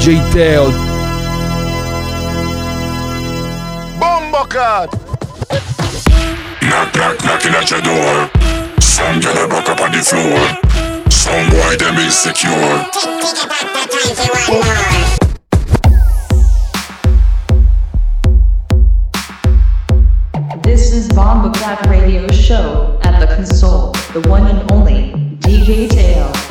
DJ Teo. Bombo cut. Knock, knock, knocking at your door. Some girl back up on the floor. Some boy them insecure. This is Bomba Clap Radio Show at the console, the one and only DJ Teo.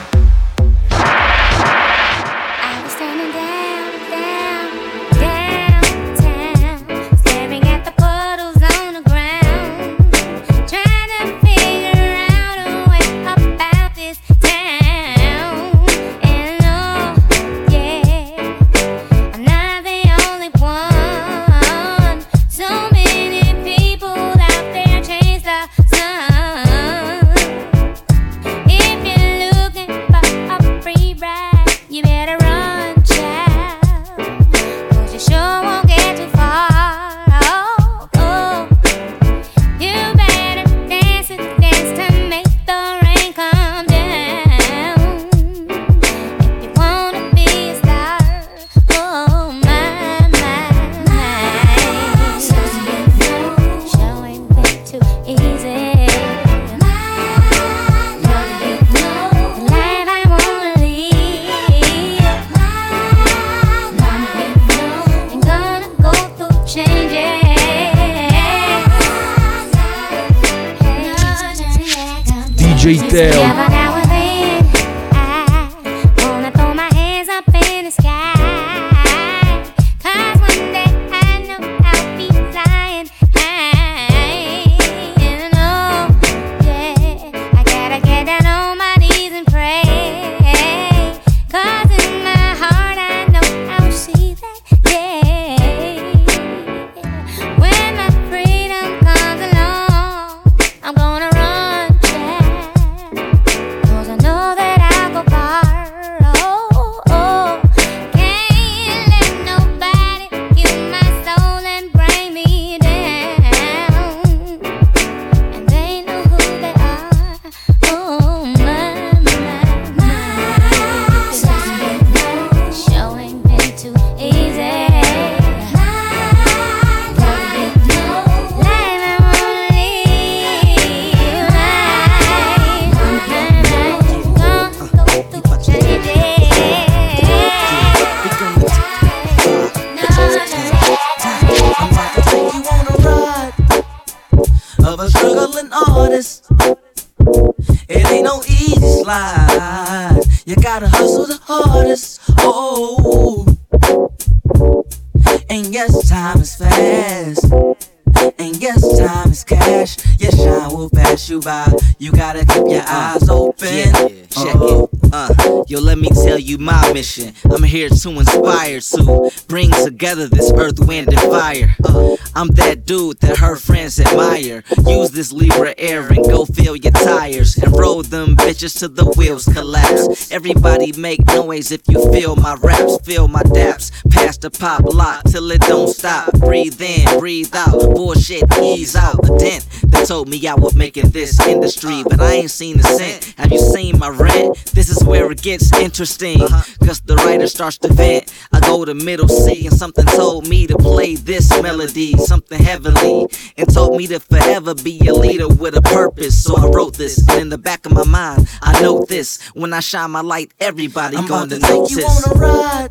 I'm here to inspire, to bring together this earth, wind, and fire. Uh, I'm that dude that her friends admire. Use this Libra air and go fill your tires and roll them bitches till the wheels collapse. Everybody make noise if you feel my raps, feel my daps. Pass the pop lock till it don't stop. Breathe in, breathe out. Bullshit, ease out. The dent that told me I make it this industry, but I ain't seen a cent. Have you seen my rent? This is where it gets interesting. Cause the writer starts to vent. I go to middle C and something told me to play this melody, something heavenly, and told me to forever be a leader with a purpose. So I wrote this, and in the back of my mind, I know this. When I shine my light, everybody I'm gonna to take you notice. on a ride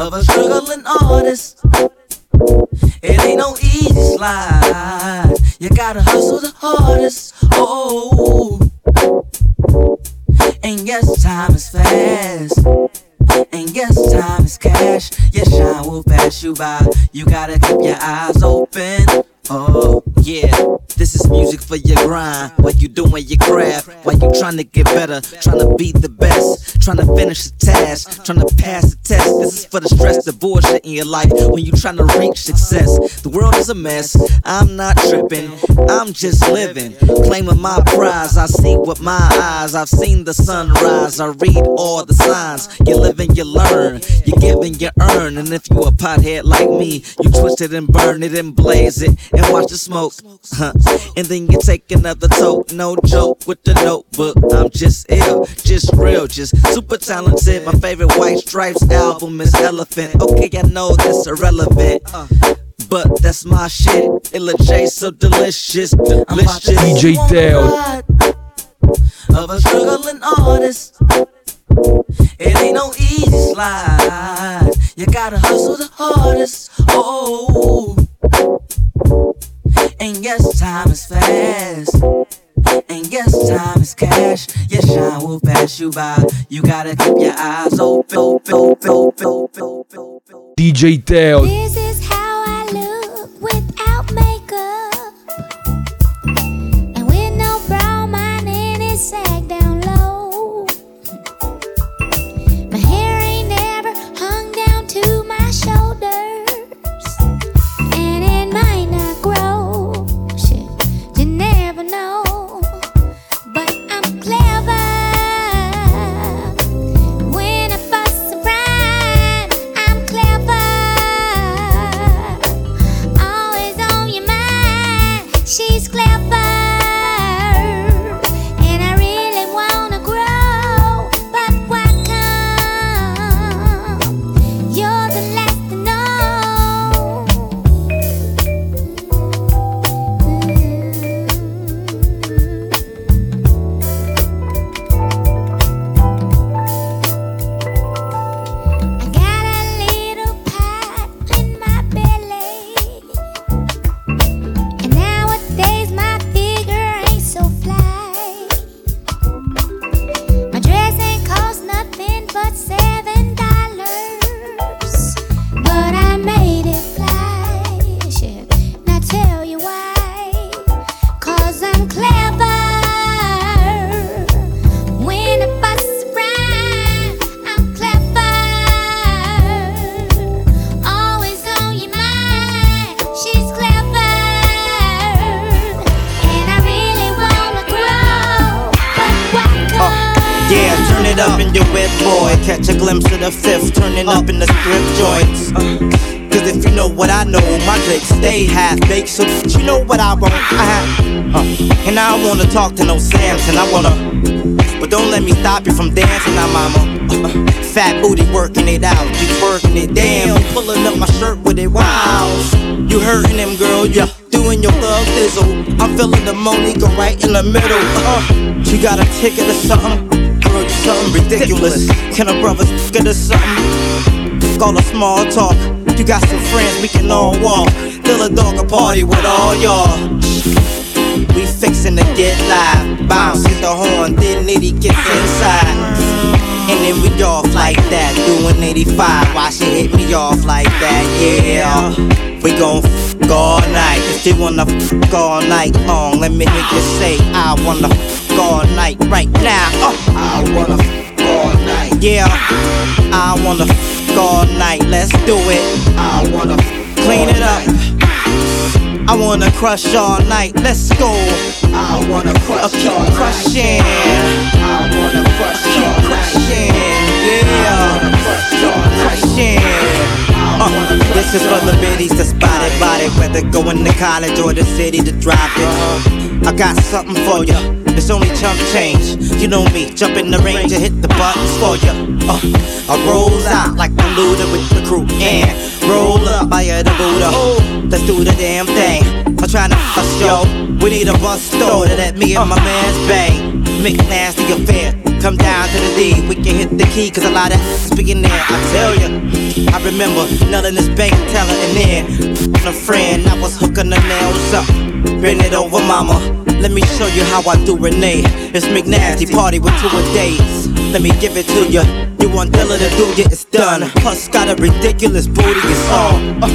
of a struggling artist. It ain't no easy slide. You gotta hustle the hardest. Oh, oh, oh. and yes, time is fast. And yes, time is cash. Yes, shine will pass you by. You gotta keep your eyes open. Oh, Yeah, this is music for your grind. While you doing your craft, while you trying to get better, trying to be the best, trying to finish the task, trying to pass the test. This is for the stress, the bullshit in your life when you trying to reach success. The world is a mess. I'm not tripping. I'm just living, claiming my prize. I see with my eyes. I've seen the sunrise. I read all the signs. You live and you learn. You give and you earn. And if you a pothead like me, you twist it and burn it and blaze it and watch the smoke. Huh. and then you take another toke. No joke with the notebook. I'm just ill, just real, just super talented. My favorite White Stripes album is Elephant. Okay, I know that's irrelevant. But that's my shit. Illa J so delicious, delicious. DJ Teo. Of a struggling artist. It ain't no easy slide. You gotta hustle the hardest. Oh. And yes, time is fast. And yes, time is cash. Your shine will pass you by. You gotta keep your eyes open. open, open, open, open, open, open. DJ Teo. Up in the strip joints. Uh, Cause if you know what I know, my click stay half baked. So you know what I want. I have, uh, and I don't wanna talk to no Samson. I wanna, but don't let me stop you from dancing, now, mama. Uh, fat booty working it out, you working it. Damn, pulling up my shirt with it. Wow, you hurting them, girl. yeah doing your thug thizzle. I'm feeling the Monica right in the middle. Uh, she got a ticket or something. Girl, you something ridiculous. Can a brother get us something? Fuck all the small talk. You got some friends, we can all walk. Fill a dog a party with all y'all. We fixin' to get live. Bounce, hit the horn, then Nitty gets inside. And then we off like that, doing 85. Why she hit me off like that? Yeah. We gon' f all night. If you wanna f all night long, let me hear you say, I wanna f all night right now. Uh, I wanna. Yeah. I wanna f all night. Let's do it. I wanna clean it up. I wanna crush all night. Let's go. I wanna crush I keep all crushing. I wanna crush keep crushing. Yeah. Crushing. Uh, this is for the biddies that spotted body, whether going to college or the city to drop it. I got something for ya. It's only chump change. You know me, jump in the range and hit the buttons for ya. Uh, I rolls out like the looter with the crew and roll up by the Buddha. Let's do the damn thing. I'm trying to yo. We need a bus store to let me and my man's bang. Make nasty affair. Come down to the D, we can hit the key, cause a lot of speaking there. I tell ya, I remember in this bank teller in there. A friend, I was hooking the nails up. Bend it over, mama. Let me show you how I do Renee. It's McNasty party with two a days. Let me give it to you. You want Dilla to do it, it's done. Plus got a ridiculous booty, it's all. Uh,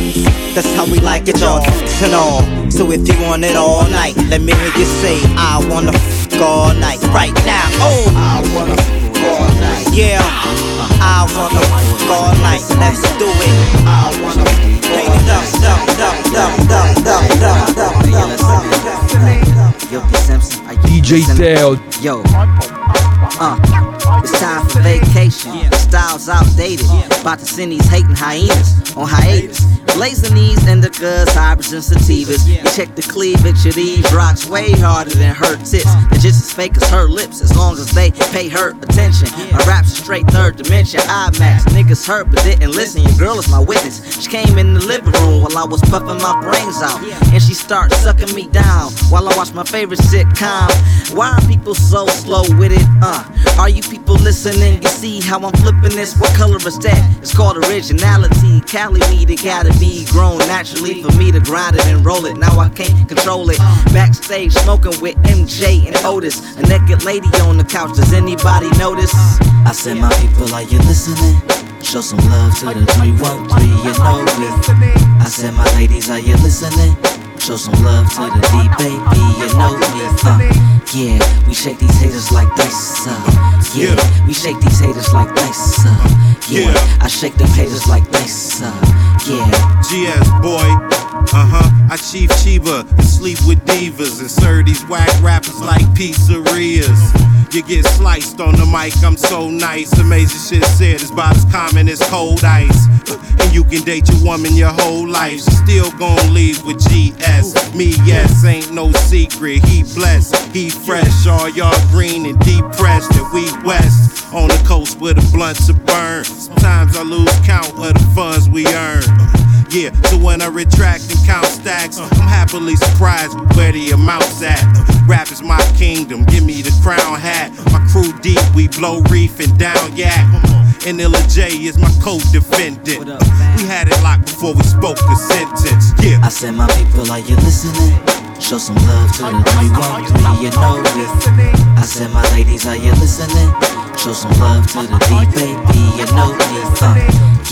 that's how we like it, y'all. And all. So if you want it all night, let me hear you say, I wanna all night, right now. Oh, I wanna all night. Yeah, I wanna all night. Let's do it. I wanna clean it up, up, up, up, up, up, up, up, up, up. Yo, P. Simpson, are you DJ? Teo. Yo, uh, it's time for vacation. The Styles outdated. About to send these hating hyenas on hiatus. Lazinese, indicas, hybrids, and sativas. You check the cleavage of these rocks way harder than her tits. They're just as fake as her lips, as long as they pay her attention. My rap's a straight third dimension, IMAX. Niggas hurt but didn't listen. Your girl is my witness. She came in the living room while I was puffing my brains out. And she started sucking me down while I watched my favorite sitcom. Why are people so slow with it? Uh, are you people listening? You see how I'm flipping this? What color is that? It's called originality. Cali weed, it gotta grown naturally for me to grind it and roll it. Now I can't control it. Backstage smoking with MJ and Otis. A naked lady on the couch. Does anybody notice? I said, my people, are you listening? Show some love to the 313, you know me. I said, my ladies, are you listening? Show some love to the D baby, you know me. Uh, yeah, we shake these haters like dice. Uh, yeah, we shake these haters like dice. Uh, yeah, I shake them haters like dice. Uh, yeah. GS boy. Uh huh. I chief Chiba and sleep with divas and serve these whack rappers like pizzerias. You get sliced on the mic, I'm so nice. Amazing shit said is about as common as cold ice. And you can date your woman your whole life. She still gon' leave with GS. Me, yes, ain't no secret. He blessed, he fresh. All y'all green and depressed. And we west on the coast with a blunts to burn. Sometimes I lose count of the funds we earn. Yeah, so when I retract and count stacks, I'm happily surprised with where the amount's at. Rap is my kingdom, give me the crown hat. My crew deep, we blow reef and down yak. And Illa J is my co-defendant. We had it locked before we spoke the sentence. Yeah. I said, my people, are you listening? Show some love to the 313, you know it. I said, my ladies, are you listening? Show some love to the D baby, you know me. Uh,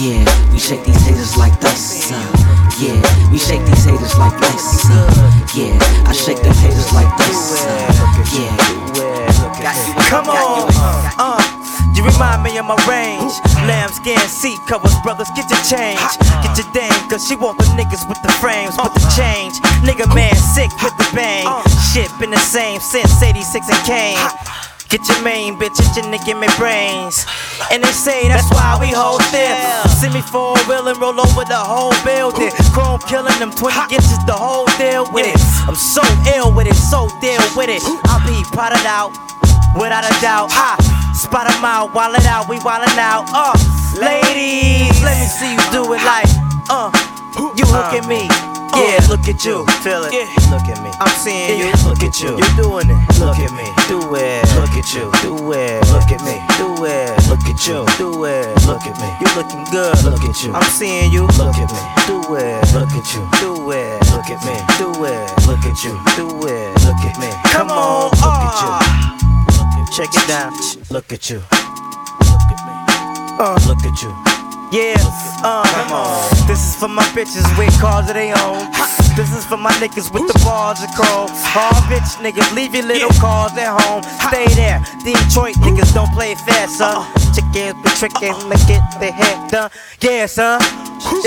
yeah, we shake these haters like dice. Uh, yeah, we shake these haters like dice. Uh, yeah, I shake them haters like dice. Uh, yeah. Come on, uh, you remind me of my range. Lambskin seat covers, brothers, get your change. Get your dame, cause she want the niggas with the frames, with the change. Nigga man sick with the bang. Shit been the same since 86 and came. Get your main bitch itching to give me brains. And they say that's why we hold still. See me four wheel and roll over the whole building. Chrome killing them 20 inches, the whole deal with it. I'm so ill with it, so deal with it. I'll be potted out, without a doubt. Ha! Spot 'em out, it out, we wildin' out. Uh, ladies, let me see you do it like, uh, you look at me. Yeah, look at you, feel it. Yeah. Look at me. I'm seeing you. Look at you. You're doing it. Look at me. Do it. Look at you. Do it. Look at me. Do it. Look at you. Do it. Look at me. You're looking good. Look at you. I'm seeing you. Look at me. Do it. Look at you. Do it. Look at me. Do it. Look at you. Do it. Look at me. Come on. Look at you. Check it down. Look at you. Look at me. Uh, look at you. Yeah, uh, come on. This is for my bitches with cars of their own. This is for my niggas with the balls of chrome. All bitch niggas, leave your little cars at home. Stay there. Detroit niggas don't play fair, son. Chickens be tricking to get their head done. Yeah, son.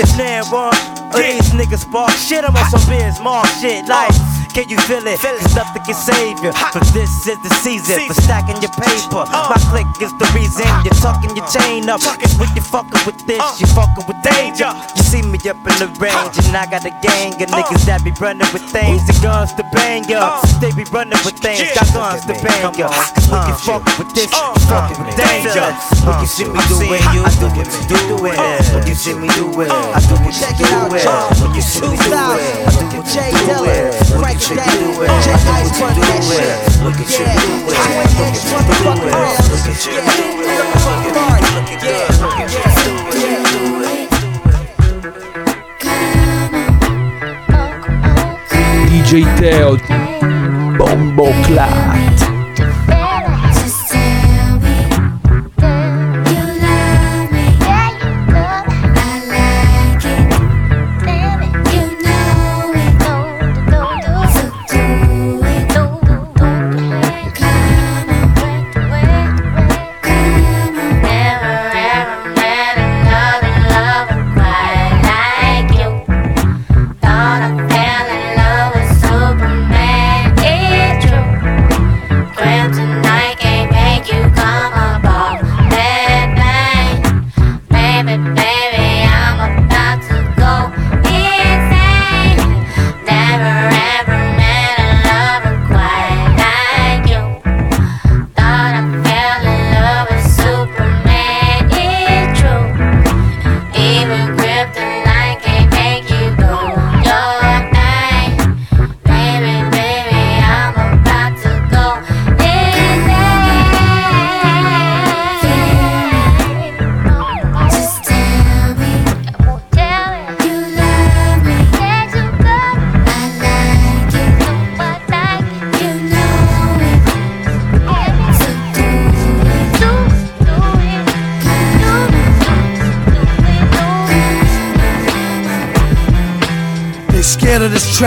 It's man wrong, these niggas spark shit, I'm on some biz shit. Like, can you feel it? Cause nothing can save you. But this is the season for stacking your paper. My click is the reason you're tucking your chain up. When you fucking with this, you fucking with danger. You see me up in the range, and I got a gang of niggas that be running with things and guns to bang ya. They be running with things, got guns to bang ya. Cause when you fucking with this, you fucking with danger. When you see me do it, you do it, do it. When you see me do it, I do it, check it. When you see me do it, I do what you do it, Jay Dilla, crack that, Jay Ice Punk that shit. Look at you. Do it, look at you. Do it, look at you. Do it, look at you, look at you. Do it. DJ Teo, Bombo Clat.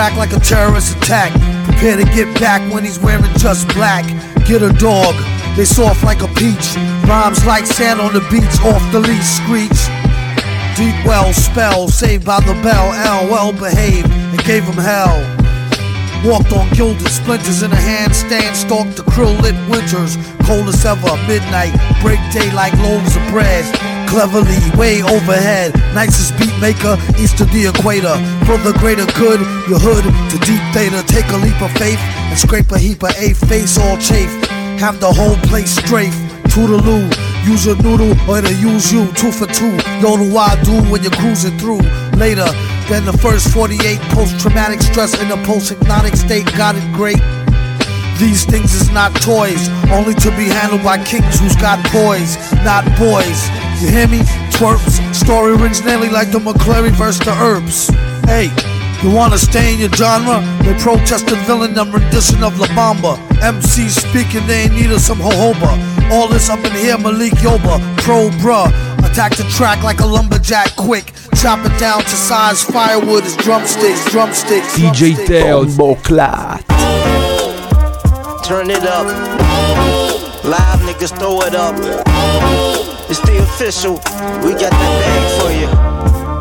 Track like a terrorist attack. Prepare to get back when he's wearing just black. Get a dog, they soft like a peach. Rhymes like sand on the beach, off the leash, screech. Deep well spell, saved by the bell. L well behaved and gave him hell. Walked on gilded splinters in a handstand, stalked the krill lit winters. Cold as ever, midnight, break day like loaves of bread. Cleverly, way overhead, nicest beat maker, east of the equator. For the greater good, your hood to deep theta. Take a leap of faith and scrape a heap of A face all chafe. Have the whole place strafe. Toodaloo, use a noodle or to use you, two for two. Yo, do I do when you're cruising through? Later, than the first 48 post traumatic stress in a post hypnotic state got it great. These things is not toys, only to be handled by kings who's got poise, not boys. You hear me? Twerps. Story rings nearly like the McClary versus the Herbs. Hey, you wanna stay in your genre? They protested villain and rendition of La Bamba. MC speaking, they ain't need of some jojoba. All this up in here, Malik Yoba, pro bruh. Attack the track like a lumberjack quick. Chop it down to size firewood as drumsticks, drumsticks. DJ drumsticks. Teo Bomboclat. Turn it up. Live niggas throw it up. It's the official. We got that bag for you.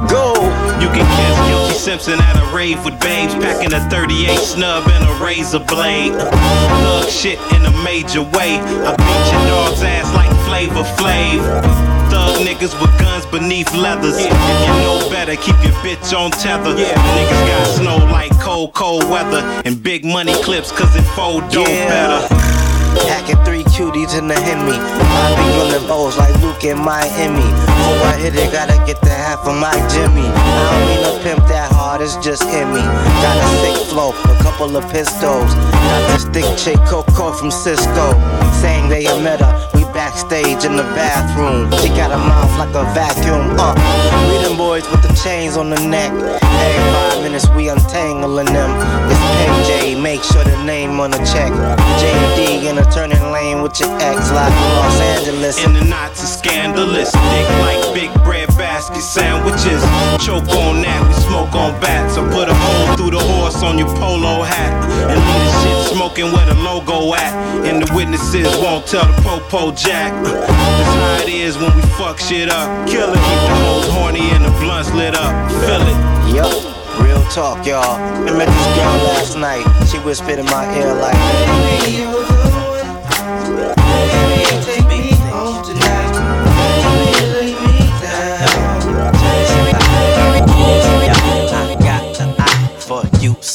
Go. You can catch Guilty Simpson at a rave with babes, packing a 38 snub and a razor blade. Thug shit in a major way. I beat your dog's ass like Flavor Flav. Thug niggas with guns beneath leathers. If you know better, keep your bitch on tether. Niggas got snow like cold, cold weather. And big money clips, cause it fold dope better. Hacking three cuties in the Hemi. I be on them O's like Luke in Miami. Before I hit it, gotta get the half of my Jimmy. I don't mean to pimp that hard, it's just in me. Got a sick flow, a couple of pistols. Got this thick chick Coco from Cisco. Saying they a met her. We backstage in the bathroom. She got a mouth like a vacuum. Uh, we them boys with them chains on the neck. Every five minutes we untangling them. It's PJ, make sure the name on the check. JD in a turning lane with your ex, like Los Angeles. And the knots are scandalous. Thick like big bread basket sandwiches. Choke on that, we smoke on bats. I put a hole through the horse on your polo hat. And leave the shit smoking where the logo at. And the witnesses won't tell the popo jack. That's how it is when we fuck shit up. Kill it. Keep the hoes horny and the blunts lit up. Feel it. Yup, real talk, y'all. I met this girl last night. She whispered in my ear like,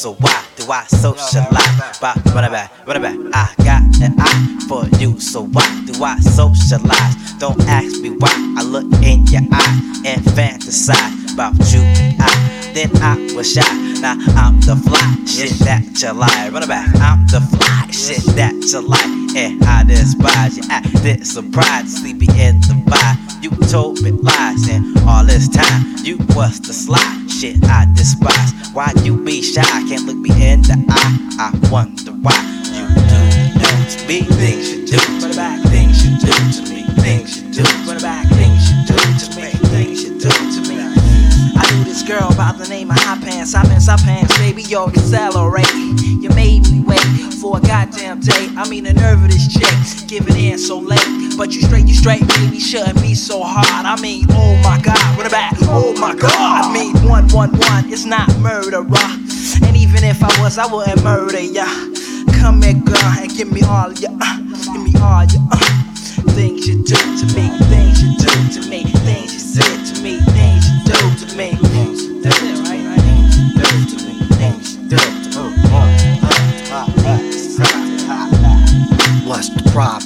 so why do I socialize? Bye, run it back, run it back. I got an eye for you, so why do I socialize? Don't ask me why I look in your eye and fantasize about you I. Then I was shy, now I'm the fly shit that you like. Run it back, I'm the fly shit that you like. And I despise you, acted surprised, sleepy in the vibe. You told me lies, and all this time you was the sly shit I despise. Why you be shy? Can't look me in the eye. I wonder why you do do to me things you do to me, things you do to me, things you do to me, things you do to me, this girl by the name of Hot Pants. Hot Pants, Hot Pants, baby, yo, accelerate. You made me wait for a goddamn day. I mean, the nerve of this chick, giving in so late. But you straight, you straight, baby, shouldn't be so hard. I mean, oh my god, it back, oh my god. I mean, one, one, one, it's not murder. And even if I was, I wouldn't murder ya. Come here, girl, and give me all your, uh, give me all your, uh, things you do to me, things you do to me, things you said to me, things you do to me.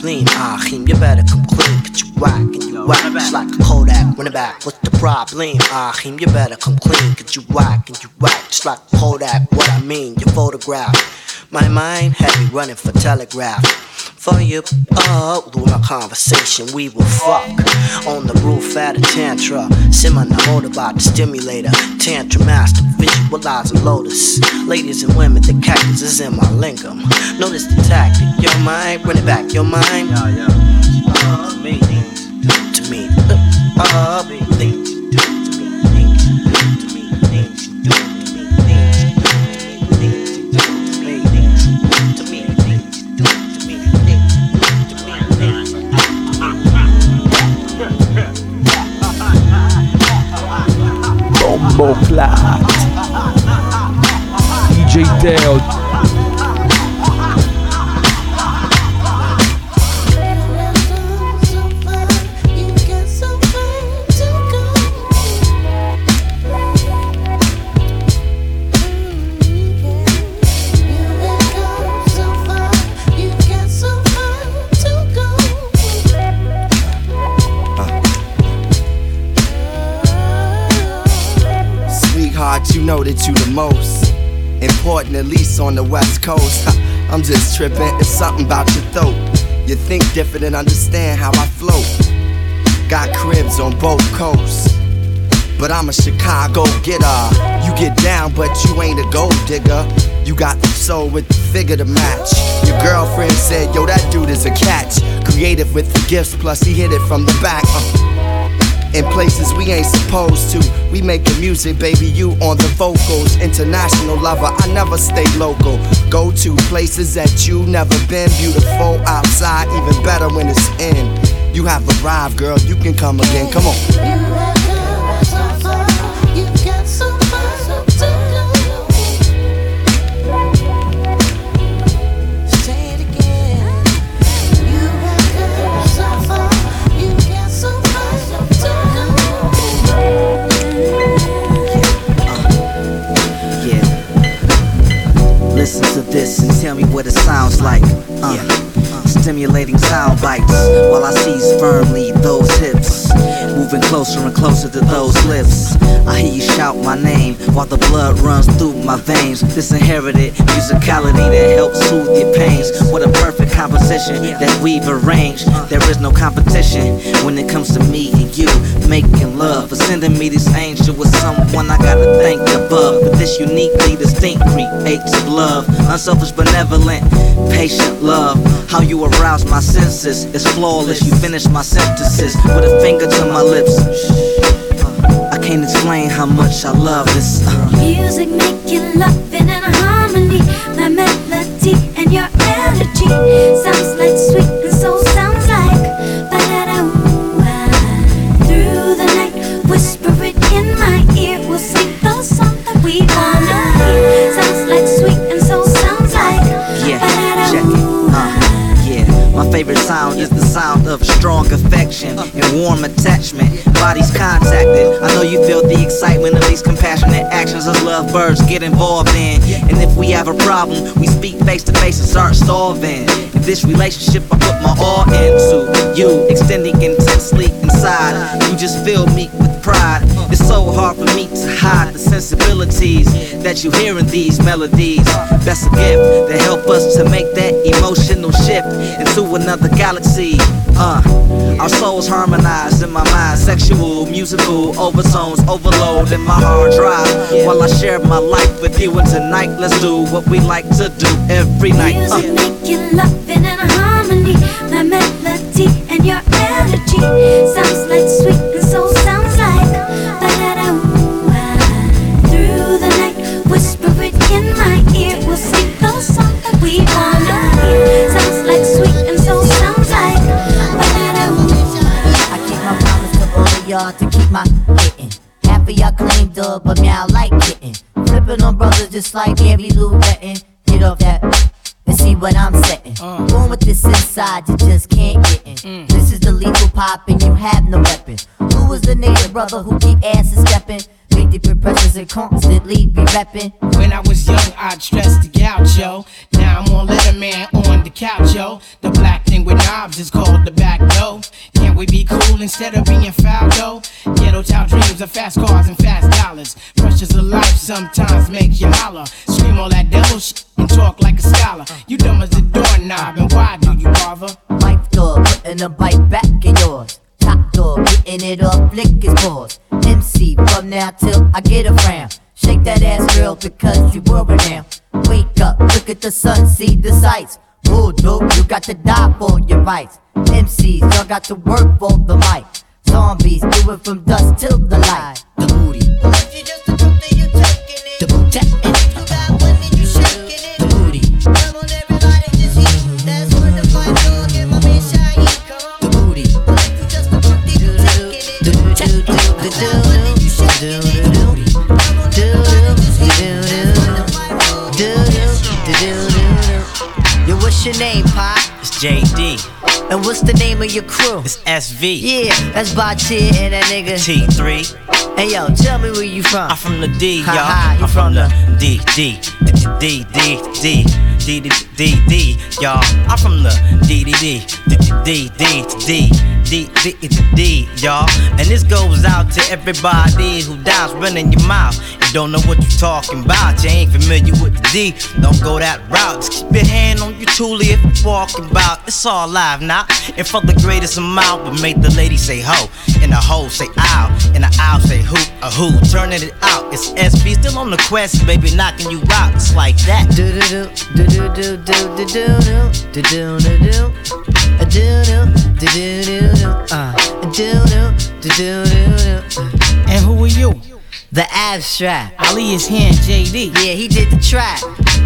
The problem? Ahim, you better come clean, cause you whack and you whack just like a Kodak, run it back. What's the problem? Ahim, you better come clean, cause you whack and you whack just like Kodak. What I mean, you photograph. My mind had me running for telegraph. For you, uh, through my conversation, we will fuck on the roof at a tantra. Simmer motor by the stimulator, tantra master, visualize a lotus. Ladies and women, the cactus is in my lingam. Notice the tactic, your mind, bring it back, your mind. Yeah, yeah. Uh, me, to me, uh, things Global DJ Dale. At least on the West Coast. I'm just tripping, it's something about your throat. You think different and understand how I float. Got cribs on both coasts. But I'm a Chicago getter. You get down, but you ain't a gold digger. You got the soul with the figure to match. Your girlfriend said, Yo, that dude is a catch. Creative with the gifts, plus he hit it from the back. Uh. In places we ain't supposed to. We making music, baby, you on the vocals. International lover, I never stay local. Go to places that you never been. Beautiful outside, even better when it's in. You have arrived, girl, you can come again. Come on. Closer and closer to those lips. I hear you shout my name while the blood runs through my veins. This inherited musicality that helps soothe your pains. What a perfect composition that we've arranged. There is no competition when it comes to me and you making love. For sending me this angel with someone I gotta thank above. But this uniquely distinct creates love. Unselfish, benevolent, patient love. How you arouse my senses is flawless. You finish my sentences with a finger to my lips. Can't explain how much I love this. Uh. Music you loving and harmony. My melody and your energy sounds like sweet my favorite sound is the sound of strong affection and warm attachment. Bodies contacted. I know you feel the excitement of these compassionate actions as lovebirds get involved in. And if we have a problem, we speak face to face and start solving. In this relationship, I put my all into you, extending intensely inside. You just fill me with pride. It's so hard for me to hide the sensibilities that you hear in these melodies. That's a gift that help us to make that emotional shift into another galaxy. Uh, our souls harmonize in my mind, sexual, musical overtones overload in my hard drive. While I share my life with you, and tonight let's do what we like to do every night. Uh. Music make you loving and harmony. My melody and your energy sounds like sweet and soul y'all to keep my hitting. Half of y'all claim dub, but me I like hitting. Flipping on brothers just like Gabby Lou Betting. Get off that and see what I'm setting. Uh. Born with this inside, you just can't get in. Mm. This is the lethal pop, and you have no weapon. Who was the native brother who keep asses stepping? The pressures and constantly be repping. When I was young, I'd stress the gaucho. Now I'm on Letterman on the couch, yo. The black thing with knobs is called the back door. Can't we be cool instead of being foul, though? Ghetto child dreams of fast cars and fast dollars. Pressures of life sometimes make you holler. Scream all that devil shit and talk like a scholar. You dumb as a doorknob, and why do you bother? Wife door, putting a bite back in yours. Top door, getting it up, flick his paws. MC from now till I get a frown. Shake that ass, girl, because you world now. Wake up, look at the sun, see the sights. Dope, you got to die for your rights. MCs, y'all got to work for the mic. Zombies, do it from dusk till the light. The booty. The what's your name, Pop? It's JD. And what's the name of your crew? It's SV. Yeah, that's Baatin and that nigga T3. Hey yo, tell me where you from. I'm from the D, y'all. Ha ha, you I'm from the D, D, D, D, D, D, D, D, D, y'all. I'm from the D, D, D, D, D, D, D, D, D, D, D, y'all. And this goes out to everybody who dies running your mouth. You don't know what you're talking about. You ain't familiar with the D. Don't go that route. Just keep your hand on your toolie if you're walking about. It's all live now. And for the greatest amount, but make the lady say ho. And the ho say ow. And the ow say who, a who. Turning it out. It's SP still on the quest, baby, knocking you out. It's like that. Do do do do do do do do do do do do do a do do do do do do uh a do do do do do do And who are you? The abstract. Ali is here in JD. Yeah, he did the track.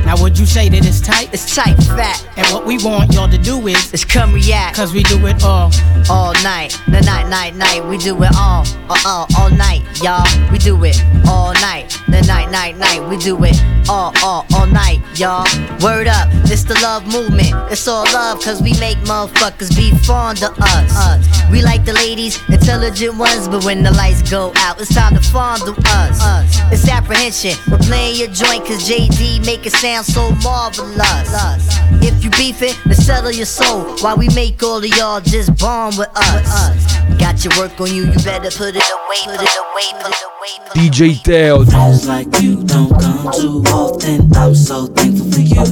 Now would you say that it's tight? It's tight, fat. And what we want y'all to do is It's come react Cause we do it all all night. The night, night, night. We do it all, all, all, all night, y'all. We do it all night. The night, night, night. We do it all, all, all night, y'all. Word up, it's the love movement. It's all love, cause we make motherfuckers be fond of us. We like the ladies, intelligent ones, but when the lights go out, it's time to fondle us. It's apprehension. We're playing your joint, cause JD make it sound so marvelous. If you beefing, then settle your soul while we make all of y'all just bond with us. Got your work on you, you better put it away, put it away, put it away. DJ Teo. Friends like you don't come too often. I'm so thankful for you.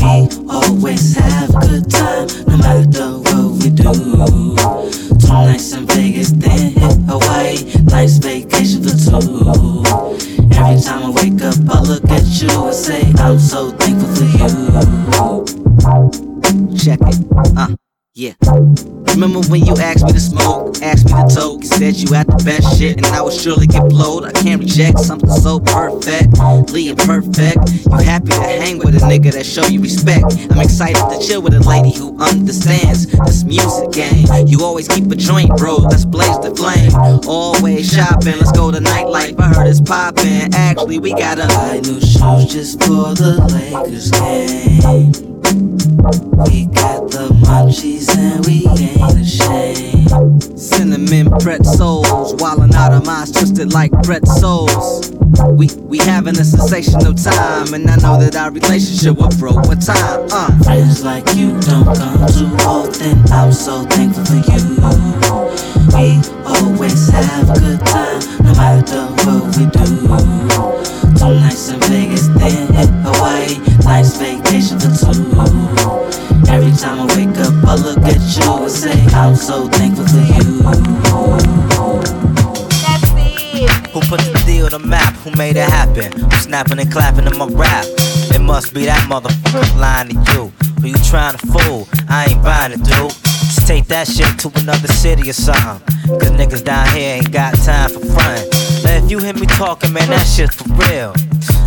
We always have a good time, no matter what we do. Two nights in Vegas, then hit Hawaii. Nice vacation Every time I wake up, I look at you and say, I'm so thankful for you. Check it. Uh, yeah. Remember when you asked me to smoke, asked me to toke, said you had the best shit, and I would surely get blowed. I can't reject something so perfect, Lee perfect. You happy to hang with a nigga that show you respect. I'm excited to chill with a lady who understands this music game. You always keep a joint, bro. Let's blaze the flame. Always shopping, let's go to nightlife. I heard it's poppin'. Actually, we got a Buy new shoes just for the Lakers game. We got the munchies and we ain't ashamed. Cinnamon pretzels, wildin' out of minds, twisted like pretzels. We we having a sensational time, and I know that our relationship will grow with time. Uh. Friends like you don't come too often. I'm so thankful for you. We always have good time, no matter what we do. Two nights in Vegas, then hit Hawaii. Nice vacation for two. Every time I wake up, I look at you and say, I'm so thankful for you. Who put the deal on the map? Who made it happen? Who's snapping and clapping in my rap? It must be that motherfucker lying to you. Who you trying to fool? I ain't buying it, dude. Take that shit to another city or something. Cause niggas down here ain't got time for fun. Now if you hear me talking, man, that shit's for real.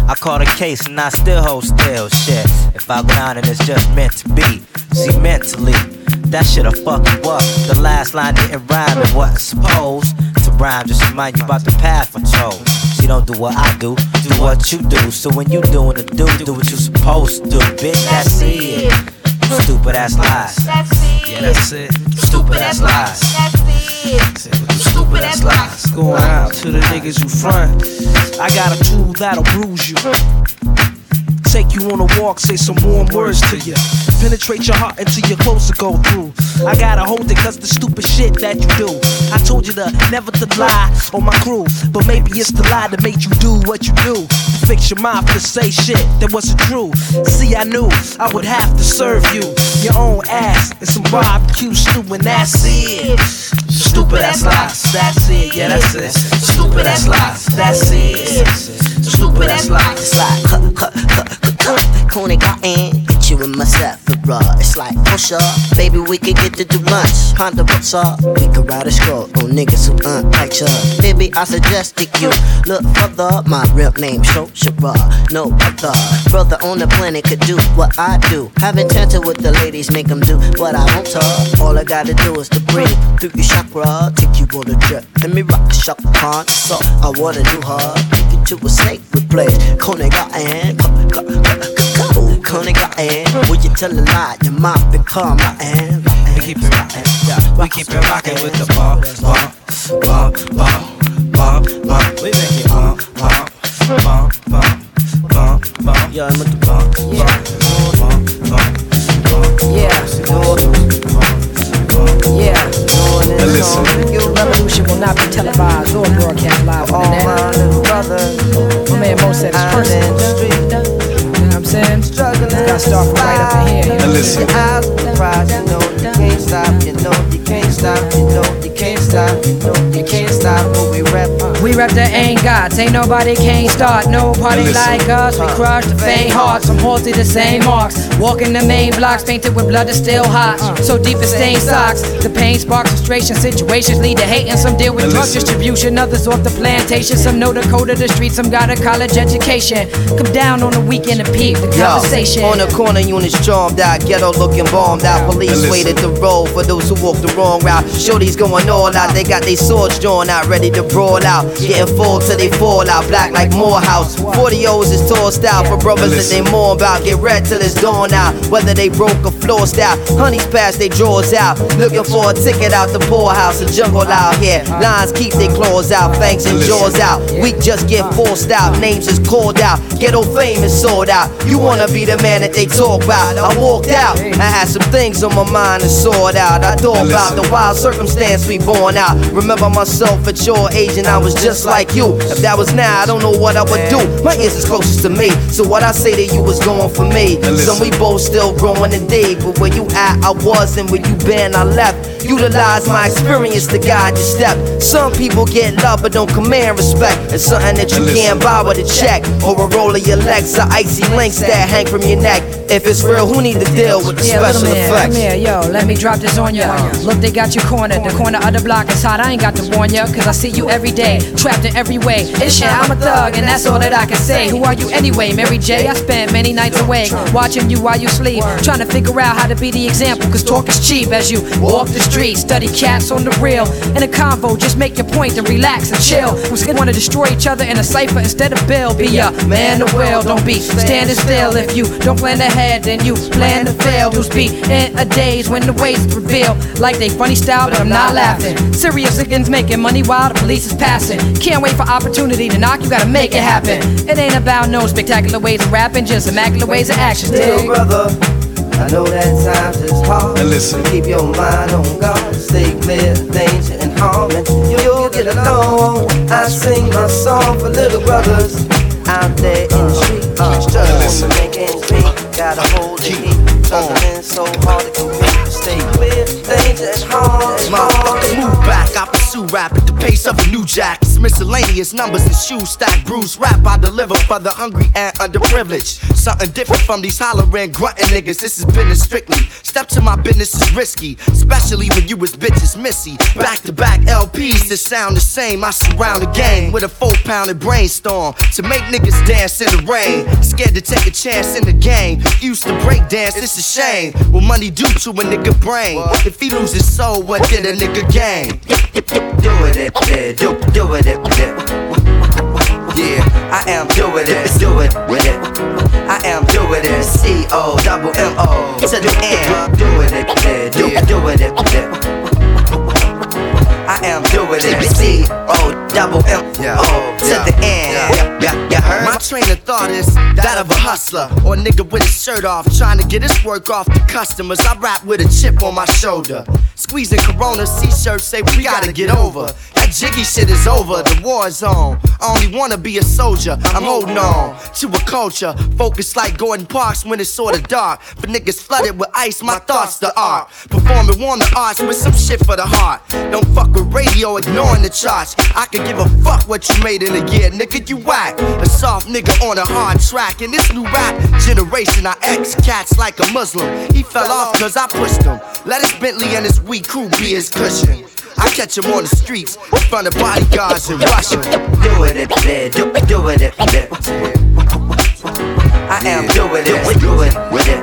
I caught a case and I still hold still. Shit, if I go down and it's just meant to be. See, mentally, that shit'll fuck you up. The last line didn't rhyme and what's supposed to rhyme. Just remind you about the path I chose. See, don't do what I do, do what you do. So when you doing it, do, do what you supposed to. Bitch, that's it. Stupid ass lies. Yeah, that's it. Stupid ass lies. Stupid ass lies. Going out to the niggas who front. I got a tool that'll bruise you. Take you on a walk, say some warm words to you. Penetrate your heart until your clothes to go through. I gotta hold it cause the stupid shit that you do. I told you to never to lie on my crew. But maybe it's the lie that made you do what you do. Fix your mouth to say shit that wasn't true. See, I knew I would have to serve you. Your own ass and some barbecue stew, and that's it. Stupid ass lies, that's it, yeah, that's it. Stupid ass lies, that's it. Stupid ass lies. It's like, huh, huh, huh, in, get you and myself for raw. It's like, push up, baby, we could get to do lunch. Honda, what's up? We could ride a stroll on niggas who like you. Baby, I suggest that you look further. My real name, Sho Shara. No other brother on the planet could do what I do. Having tanter with the ladies, make them do what I want to. All I gotta do is to breathe through your chakra. Take you on a trip, let me rock a shaka pond. So I want a new heart. Take you to a sacred place. Kone got and Kone got and Will you tell a lie? Your mouth become my and We keep it rockin', yeah. We keep it rockin' with the ball, ball, ball, ball, ball, ball. We make it ball, ball, ball, ball, ball, ball. Yeah, I'm with the ball, ball, ball, ball, ball. Yeah. Yeah and listen. Revolution will not be televised or broadcast live on the net. Brothers, my man Mo said it's personal. I'm saying? Struggling. Gotta start from right up in here. And listen. Eyes you know you can't stop, you know you can't stop, you know you can't stop, you know you can't stop when we rap. uh. We rep the ain't gods, ain't nobody can't start. No party like us, we crush the faint hearts. I'm halted the same marks. Walking the main blocks, painted with blood that's still hot. So deep it stained socks. The pain sparks frustration. Situations lead to hate, and some deal with drug distribution. Others off the plantation. Some know the code of the street, some got a college education. Come down on the weekend and peep the Yo, conversation. on the corner, units charmed out, ghetto looking bombed out. Police waited the road for those who walked the wrong route. Shorty's going all out, they got their swords drawn out, ready to brawl out. Getting full till they fall out, black like Morehouse. 40 O's is tossed out for brothers that they more about. Get red till it's dawn out, whether they broke or flossed out. Honeys pass they drawers out, looking for a ticket out the poorhouse. A jungle out here, lines keep their claws out, fangs and jaws out. We just get forced out, names is called out. Ghetto fame is sold out. You wanna be the man that they talk about. I walked out, I had some things on my mind to sort out. I thought about the wild circumstance we born out. Remember myself at your age and I was just like you. If that was now, I don't know what I would do. My ears is closest to me, so what I say to you was going for me. Some we both still growing today, but where you at, I was, and where you been, I left. Utilize my experience to guide your step. Some people get love but don't command respect. It's something that you can't buy with a check or a roll of your legs or icy links that hang from your neck. If it's real, who need to deal with the Yeah, little special man, effects? Come here, yo, let me drop this on ya. Look, they got you cornered. The corner of the block is hot. I ain't got to warn ya, cause I see you every day, trapped in every way. It's shit, I'm a thug, and that's all that I can say. Who are you anyway? Mary J. I spent many nights awake, watching you while you sleep, trying to figure out how to be the example, cause talk is cheap as you walk the street. Study cats on the real. In a convo, just make your point and relax and chill. Gonna wanna destroy each other in a cipher instead of Bill? Be a man of will, don't be standing still. If you don't plan ahead, then you plan to fail. Who's be in a daze when the ways reveal like they funny style, but I'm not laughing. Serious against making money while the police is passing. Can't wait for opportunity to knock, you gotta make it happen. It ain't about no spectacular ways of rapping, just immaculate ways of action. Little brother, I know that times is hard. And listen, keep your mind on God, stay clear of danger and harm, and you'll get along. I sing my song for little brothers out there in the street, uh, struggling to make ends meet. Gotta hold the heat, struggling so hard to compete. Stay clear of danger and harm. Motherfuckers move back, I pursue rap at the pace of a new jack. It's miscellaneous numbers and shoes stack. Bruise rap I deliver for the hungry and underprivileged. Something different from these hollering, grunting niggas. This is business strictly. Step to my business is risky, especially when you was bitches missy. Back to back LPs that sound the same. I surround the game with a four pounded brainstorm to make niggas dance in the rain. Scared to take a chance in the game. Used to break dance, it's a shame. What money do to a nigga brain? If he lose his soul, what did a nigga gain? Do it, it, it, do, do it, it, it. Yeah, I am doing it, do it with it. I am doing it, it. C O double M O to the end. Doing it, it, do, doing it, it. I am doing it, C O double M O to the end. Yeah, heard? My train of thought is that of a hustler or a nigga with his shirt off, trying to get his work off to customers. I rap with a chip on my shoulder, squeezing Corona C-shirts. Say we gotta get over that jiggy shit is over. The war is on. I only wanna be a soldier. I'm holding on to a culture focused like Gordon Parks when it's sorta dark. But niggas flooded with ice, my thoughts the art. Performing warm the arts with some shit for the heart. Don't fuck with radio, ignoring the charts. I could give a fuck what you made in a year, nigga. You whack. A soft nigga on a hard track. In this new rap generation, I ex cats like a Muslim. He fell off cause I pushed him. Let his Bentley and his weak crew be his cushion. I catch him on the streets in front of bodyguards in Russia. Do it, it, it, do, do it, it, it. I am doing it, do it with it.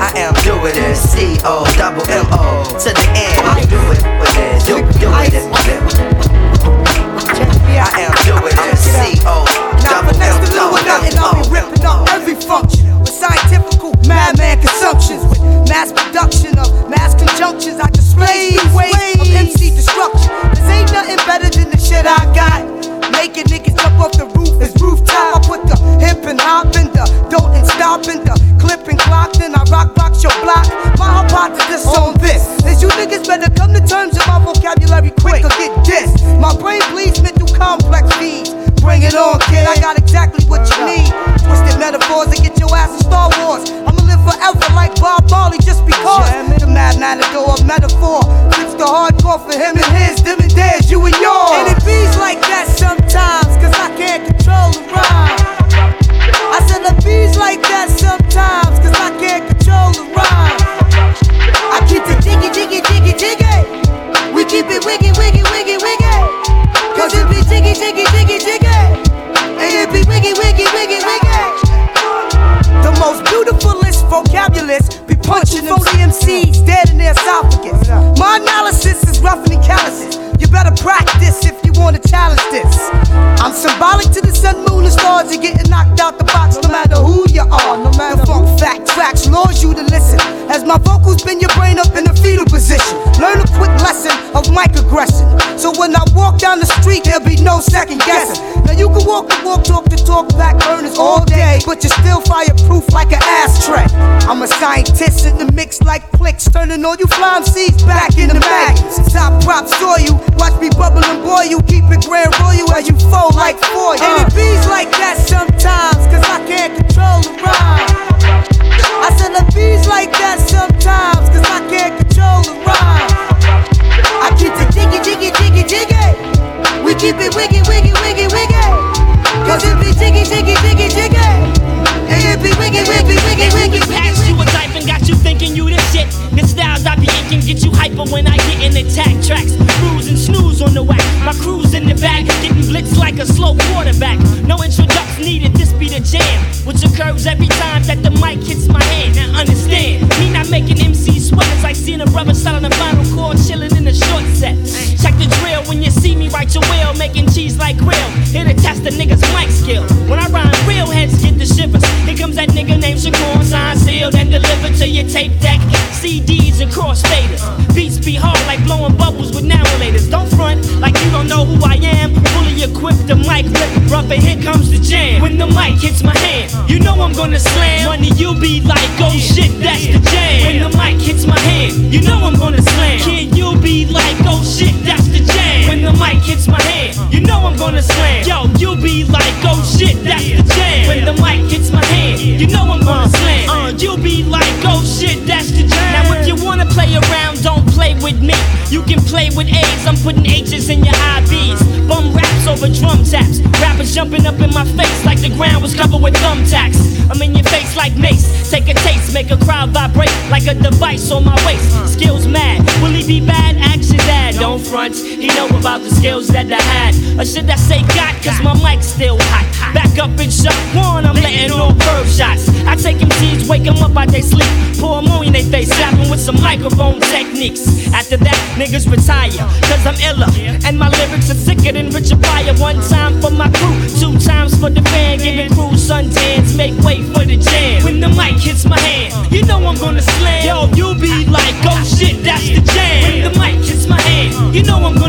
I am doing it, C O double M O to the end. Do it with it, do, do it, it, it. I am doing it, C O double M O. and I'll be ripping up every function with scientifical madman consumptions with mass production of mass conjunctions. I display the way of MC destruction. This ain't nothing better than the shit I got. Making niggas jump off the roof is rooftop. I put the hip and hop in the don't and stop in the clip and clock. Then I rock box your block. My hypothesis on this is you niggas better come to terms with my vocabulary quick or get dissed. My brain bleeds mental complex feeds. Bring it on, kid. I got exactly what you need. Twisted metaphors to get your ass in Star Wars. I'ma live forever like Bob Marley just because. The mad matador of metaphor. Flips the hardcore for him and his, them and theirs, you and yours. And it beats like that sometimes, cause I can't control the rhyme. I said it beats like that sometimes, cause I can't control the rhyme. I keep it jiggy, jiggy, jiggy, jiggy. We keep it wiggy, wiggy, wiggy, wiggy. Cause it be jiggy, jiggy, jiggy, jiggy. Be wiggy, wiggy, wiggy, wiggy. The most beautifulest vocabulist be punching them MCs dead in their esophagus. My analysis is roughly calluses. You better practice if you wanna challenge this. I'm symbolic to the sun, moon, and stars. You're getting knocked out the box no matter who you are. No matter funk fact tracks laws you to listen. As my vocals bend your brain up in a fetal position. Learn a quick lesson of mic aggression. So when I walk down the street, there'll be no second guessing. Now you can walk the walk, talk the talk, back burners all day, but you're still fireproof like an ashtray. I'm a scientist in the mix like clicks, turning all you flying seeds back in the magnets. Top props saw you, watch me bubble and boil you, keep it grand royal as you fold like foil. And it uh. beats like that sometimes, cause I can't control the rhyme. I said it beats like that sometimes, cause I can't control the rhyme. I keep it jiggy, jiggy, jiggy, jiggy. We keep it wiggy, wiggy, wiggy, wiggy. Cause it be jiggy, jiggy, jiggy, jiggy. And it be wiggy, wiggy, wiggy, wiggy, wiggy. Got you thinking you the shit. The styles I be inking get you hyper when I get in the attack tracks. Cruise and snooze on the whack. My crew's in the back, getting blitzed like a slow quarterback. No introduction needed, this be the jam. Which occurs every time that the mic hits my hand. Now understand, me not making MC sweat. It's like seeing a brother selling a final chord, chilling in a short set. Check the drill when you see me write your will, making cheese like grill. Here to test the nigga's mic skill. When I rhyme, real heads get the shivers. Here comes that nigga named Shakur, signed, sealed, and delivered to your tape deck. CDs and cross faders. Beats be hard like blowing bubbles with narrators. Don't front like you don't know who I am. Fully equipped, the mic rip, rough, and here comes the jam. When the mic hits my hand, you know I'm gonna slam. Money, you be like, oh shit, that's the jam. When the mic hits my hand, you know I'm gonna slam. Kid, you be like, oh shit, that's the jam. When the mic hits my hand, you know I'm gonna slam. Yo, you'll be like, oh shit, that's the jam. When the mic hits my hand, you know I'm gonna slam. Uh, you be like, oh shit, that's the jam. Now if you wanna play around, don't play with me. You can play with A's, I'm putting H's in your IVs. Bum raps over drum taps. Rappers jumping up in my face like the ground was covered with thumbtacks. I'm in your face like mace. Take a taste, make a crowd vibrate like a device on my waist. Skills mad, will he be bad? Action dad, don't front. He know about the skills that I had. Or should I say got, cause my mic's still hot. Back up in shot one, I'm letting off curve shots. I take MCs, wake them up out they sleep. Pour ammonia in they face, slap 'em with some microphone techniques. After that, niggas retire, cause I'm iller. And my lyrics are sicker than Richard Pryor. One time for my crew, two times for the band. Giving crew suntans, make way for the jam. When the mic hits my hand, you know I'm gonna slam. Yo, you be like, oh shit, that's the jam. When the mic hits my hand, you know I'm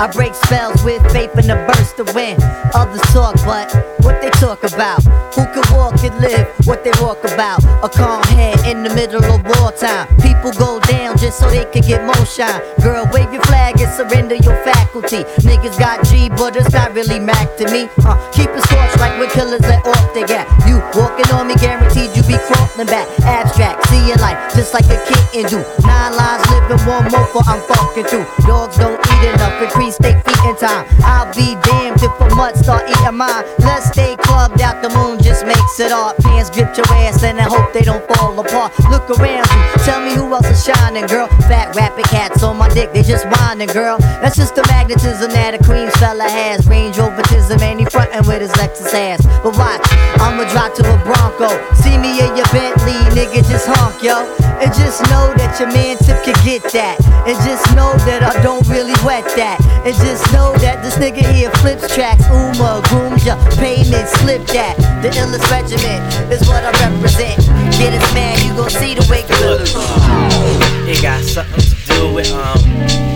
I break spells with faith in the burst of wind. Others talk, but what they talk about? Who can walk and live what they walk about? A calm head in the middle of wartime. People go down just so they can get more shine. Girl, wave your flag and surrender your faculty. Niggas got G, but it's not really Mac to me. Uh, keep it scorched like when killers let off they got. You walking on me, guaranteed crawling back. Abstract, seeing life just like a kitten do. Nine lives living, one more for I'm fucking through. Dogs don't eat enough, increase they feet in time. I'll be damned if a mutt start eating mine. Let's stay clubbed out, the moon just makes it art. Pants grip your ass and I hope they don't fall apart. Look around you, tell me who else is shining, girl. Fat rapping cats on my dick, they just whining, girl. That's just the magnetism that a Queens fella has. Range Rovertism, and he frontin' with his Lexus ass. But watch, I'ma drop to a Bronco. See me in your Bentley, nigga, just honk, yo. And just know that your man tip can get that. And just know that I don't really wet that. And just know that this nigga here flips tracks. Uma, grooms ya, payment, slip that. The illest regiment is what I represent. Get it, man, you gon' see the way good. It got something to do with um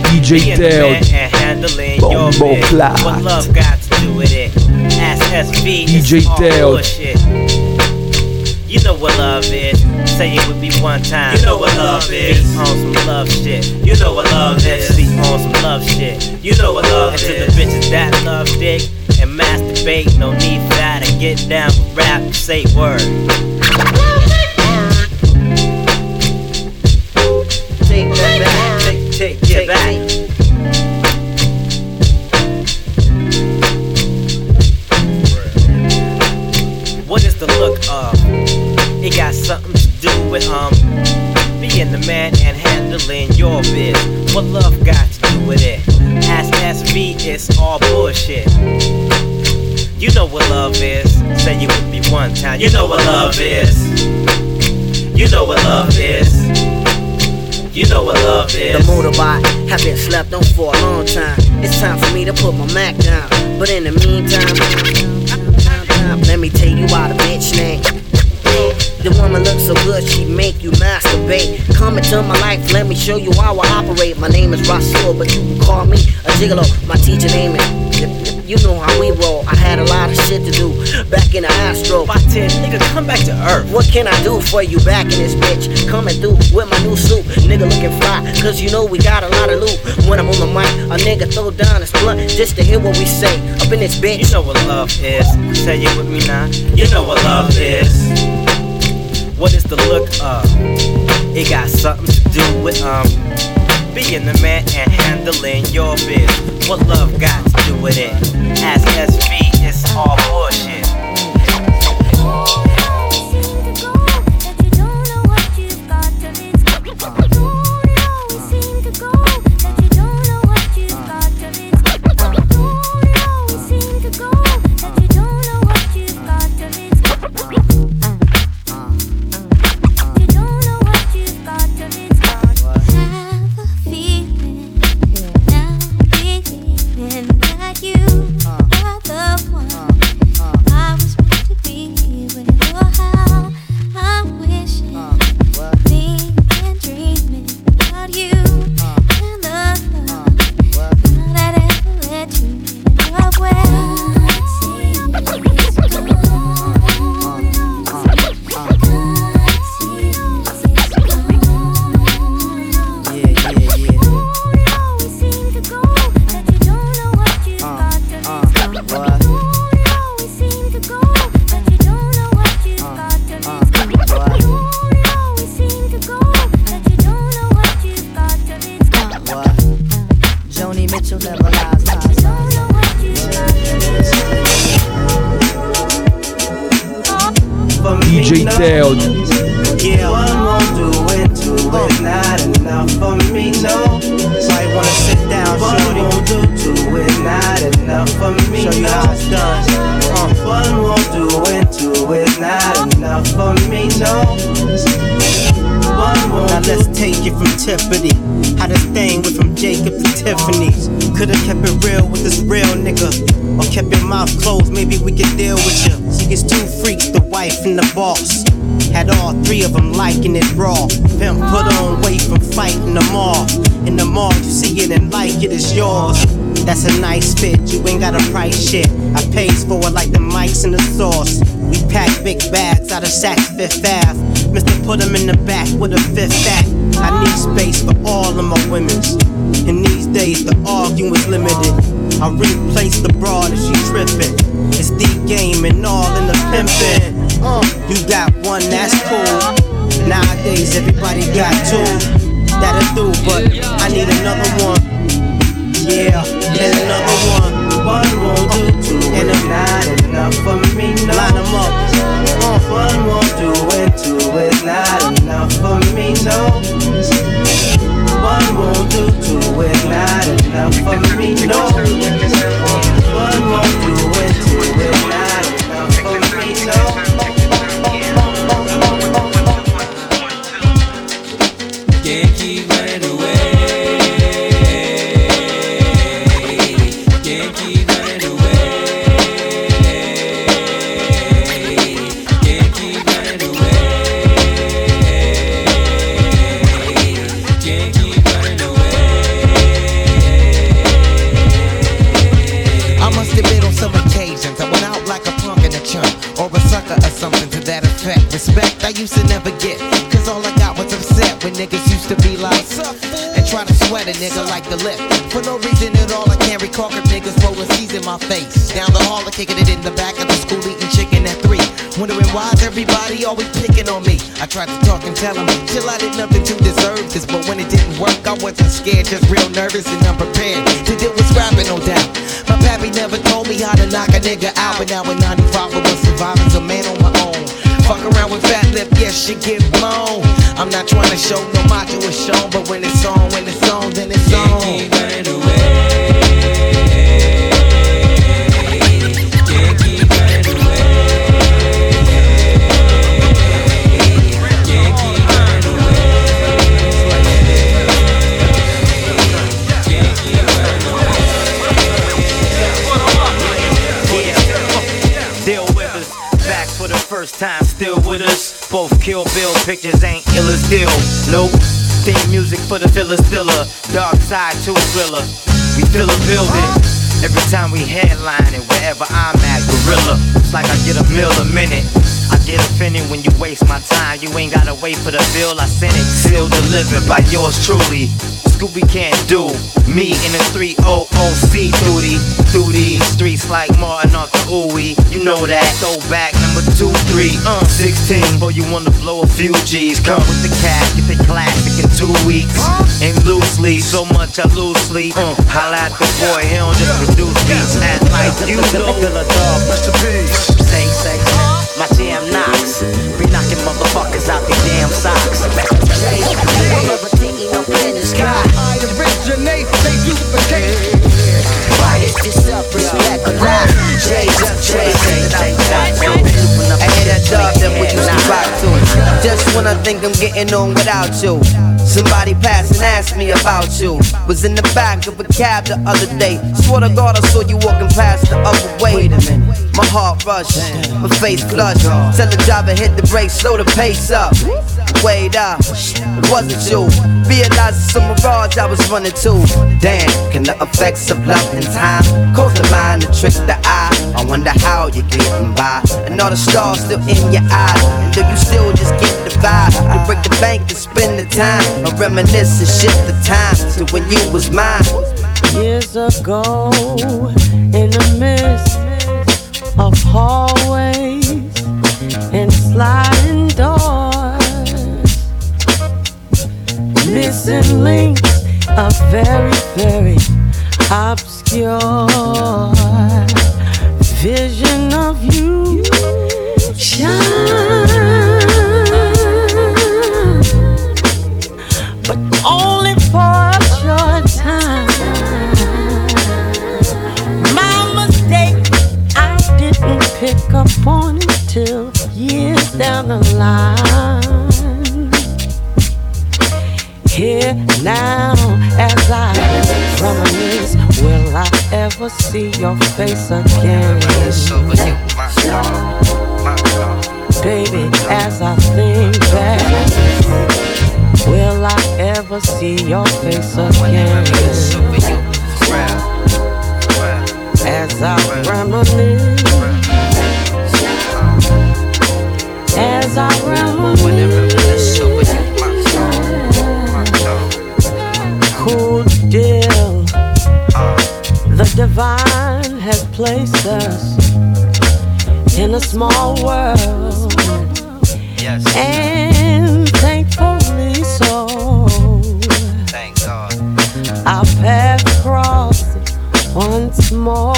DJ being the and handling your Bombo biz. What love got to do with it? Ask SV, DJ it's all Teo. bullshit. You know what love is. Say it with me one time. You know what love is. Be on some love shit. You know what love is. Be on some love shit. You know what love and to the bitches that love dick and masturbate, no need for that. And get down with rap, and say word. Take that back. Take, take, get back. What is the look of? It got something to do with um being the man and handling your biz. What love got to do with it? Ask SV, it's all bullshit. You know what love is. Say you with me one time. You know what love is. You know what love is. You know what love is. The motorbike have been slept on for a long time. It's time for me to put my Mac down. But in the meantime, let me tell you about a bitch name. The woman looks so good, she make you masturbate. Come into my life, let me show you how I operate. My name is Rasul, but you can call me a gigolo. My teacher name is. You know how we roll. I had a lot of shit to do back in the Astro. 10, nigga, come back to earth. What can I do for you back in this bitch? Coming through with my new suit, nigga looking fly, cause you know we got a lot of loot. When I'm on the mic, a nigga throw down his blunt just to hear what we say up in this bitch. You know what love is. Say it with me now. You know what love is. What is the look of? It got something to do with um being the man and handling your biz. What love got to do with it? Ask SV, it's all bullshit. Tried to talk and tell them Chill I did nothing to deserve this. But when it didn't work I wasn't scared Just real nervous and unprepared To deal with scrapping no doubt. My pappy never told me how to knock a nigga out But now in 95 I was surviving a man on my own. Fuck around with fat lip, yes, she get blown. I'm not trying to show no macho is shown But when it's on, Bill pictures ain't ill as deal. Nope. Theme music for the filler stiller. Dark side to a thriller. We fill a building. Every time we headline it, wherever I'm at, gorilla. It's like I get a meal a minute. I get offended when you waste my time. You ain't gotta wait for the bill, I send it. Still delivered by yours truly. Scooby can't do me in the 300C duty. Through these streets like Martin off the Ooey. You know that. Throwback number 2, 3, uh, 16. Boy, you wanna blow a few G's. Come with the cash, get the classic in two weeks. And loosely, so much I lose sleep. Uh, holla at the boy, he don't just produce beats. Act like you know. Rest in peace. Say, say, my jam knocks. Be knocking motherfuckers out their damn socks. I originate, they duplicate. Quiet this up, respect the rap. J's up, J's I when I think I'm getting on without you. Somebody passed and asked me about you. Was in the back of a cab the other day. Swear to God, I saw you walking past the other way. My heart rushed, my face flushed. Tell the driver hit the brakes, slow the pace up. Wait up, it wasn't you. Realized it's some mirage I was running to. Damn, can the effects of love and time cause the mind to trick the eye? I wonder how you're getting by. And all the stars still in your eyes. And do you still just get the vibe? You break the bank and spend the time. Or reminisce and shift the time to when you was mine. Years ago, in the midst of hallways and sliding missing links are very, very obscure. Vision of you shine, but only for a short time. My mistake, I didn't pick up on it till years down the line. Here now, as I reminisce, will I ever see your face again? Baby, as I think back, will I ever see your face again? As I reminisce, as I reminisce, The divine has placed us in a small world. Yes. And thankfully so. Thank God. Our path crosses once more.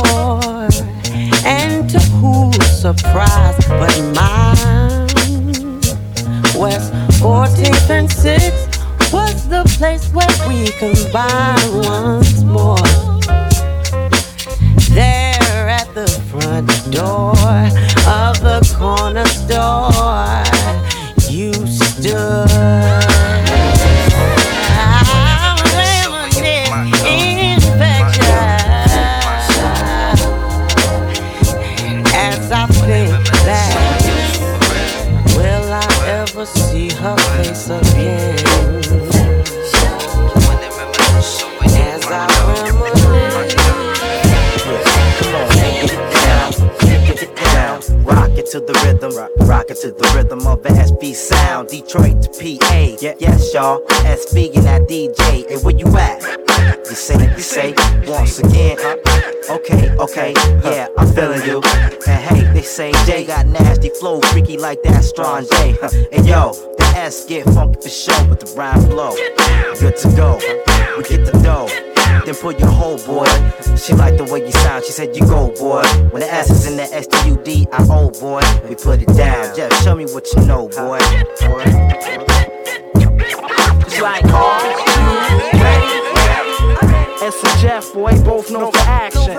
And to whose surprise but mine, West 14th and 6th was the place where we combined once more. Front door yeah, yes, y'all. And that DJ, hey, where you at? You say, you say, once again? Okay, okay, yeah, I'm feeling you. And hey, they say Jay got nasty flow, freaky like that strong J. And yo, the S get funky for sure, but the rhyme blow. Good to go, we get the dough. Then pull your whole boy. She liked the way you sound. She said you go, boy. When the S is in the S T U D I O, boy. We put it down. Just show me what you know, boy. It's like? S and Jeff, boy, both known for action.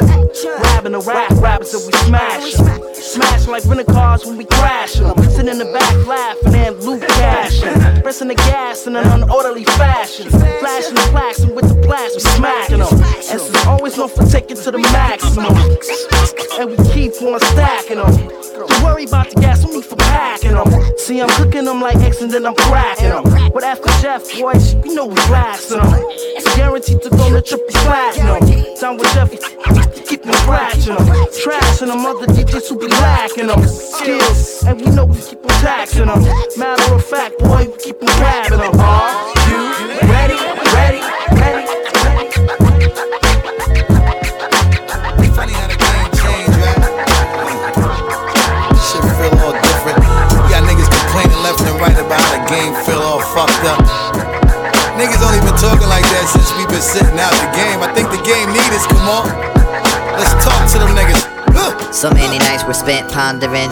Grabbing the rap rappers and we smash 'em. Smash like rental cars when we crash 'em. Sitting in the back laughing and loot cashing. Pressing the gas in an unorderly fashion. Flashing the plaques and with the blast, we smacking them. S is always known for taking to the maximum. And we keep on stacking them. Don't worry about the gas, need for packing them. See, I'm cooking them like X and then I'm cracking them. But after Jeff, boy, you know we blasting them. Guaranteed to go to triple platinum. Down with Jeff, keep me scratching them. Trashing them other DJs who be lacking them. Skills, and we know we keep on taxing them. Matter of fact, boy, we keep on grabbing them. Are you ready? Ready? Ready? Funny how the game changed, right? Shit feel all different. Got niggas complaining left and right about the game feel all fucked up. Niggas only been talking like since we been sitting out the game. I think the game need us, come on. Let's talk to them niggas. So many nights were spent pondering,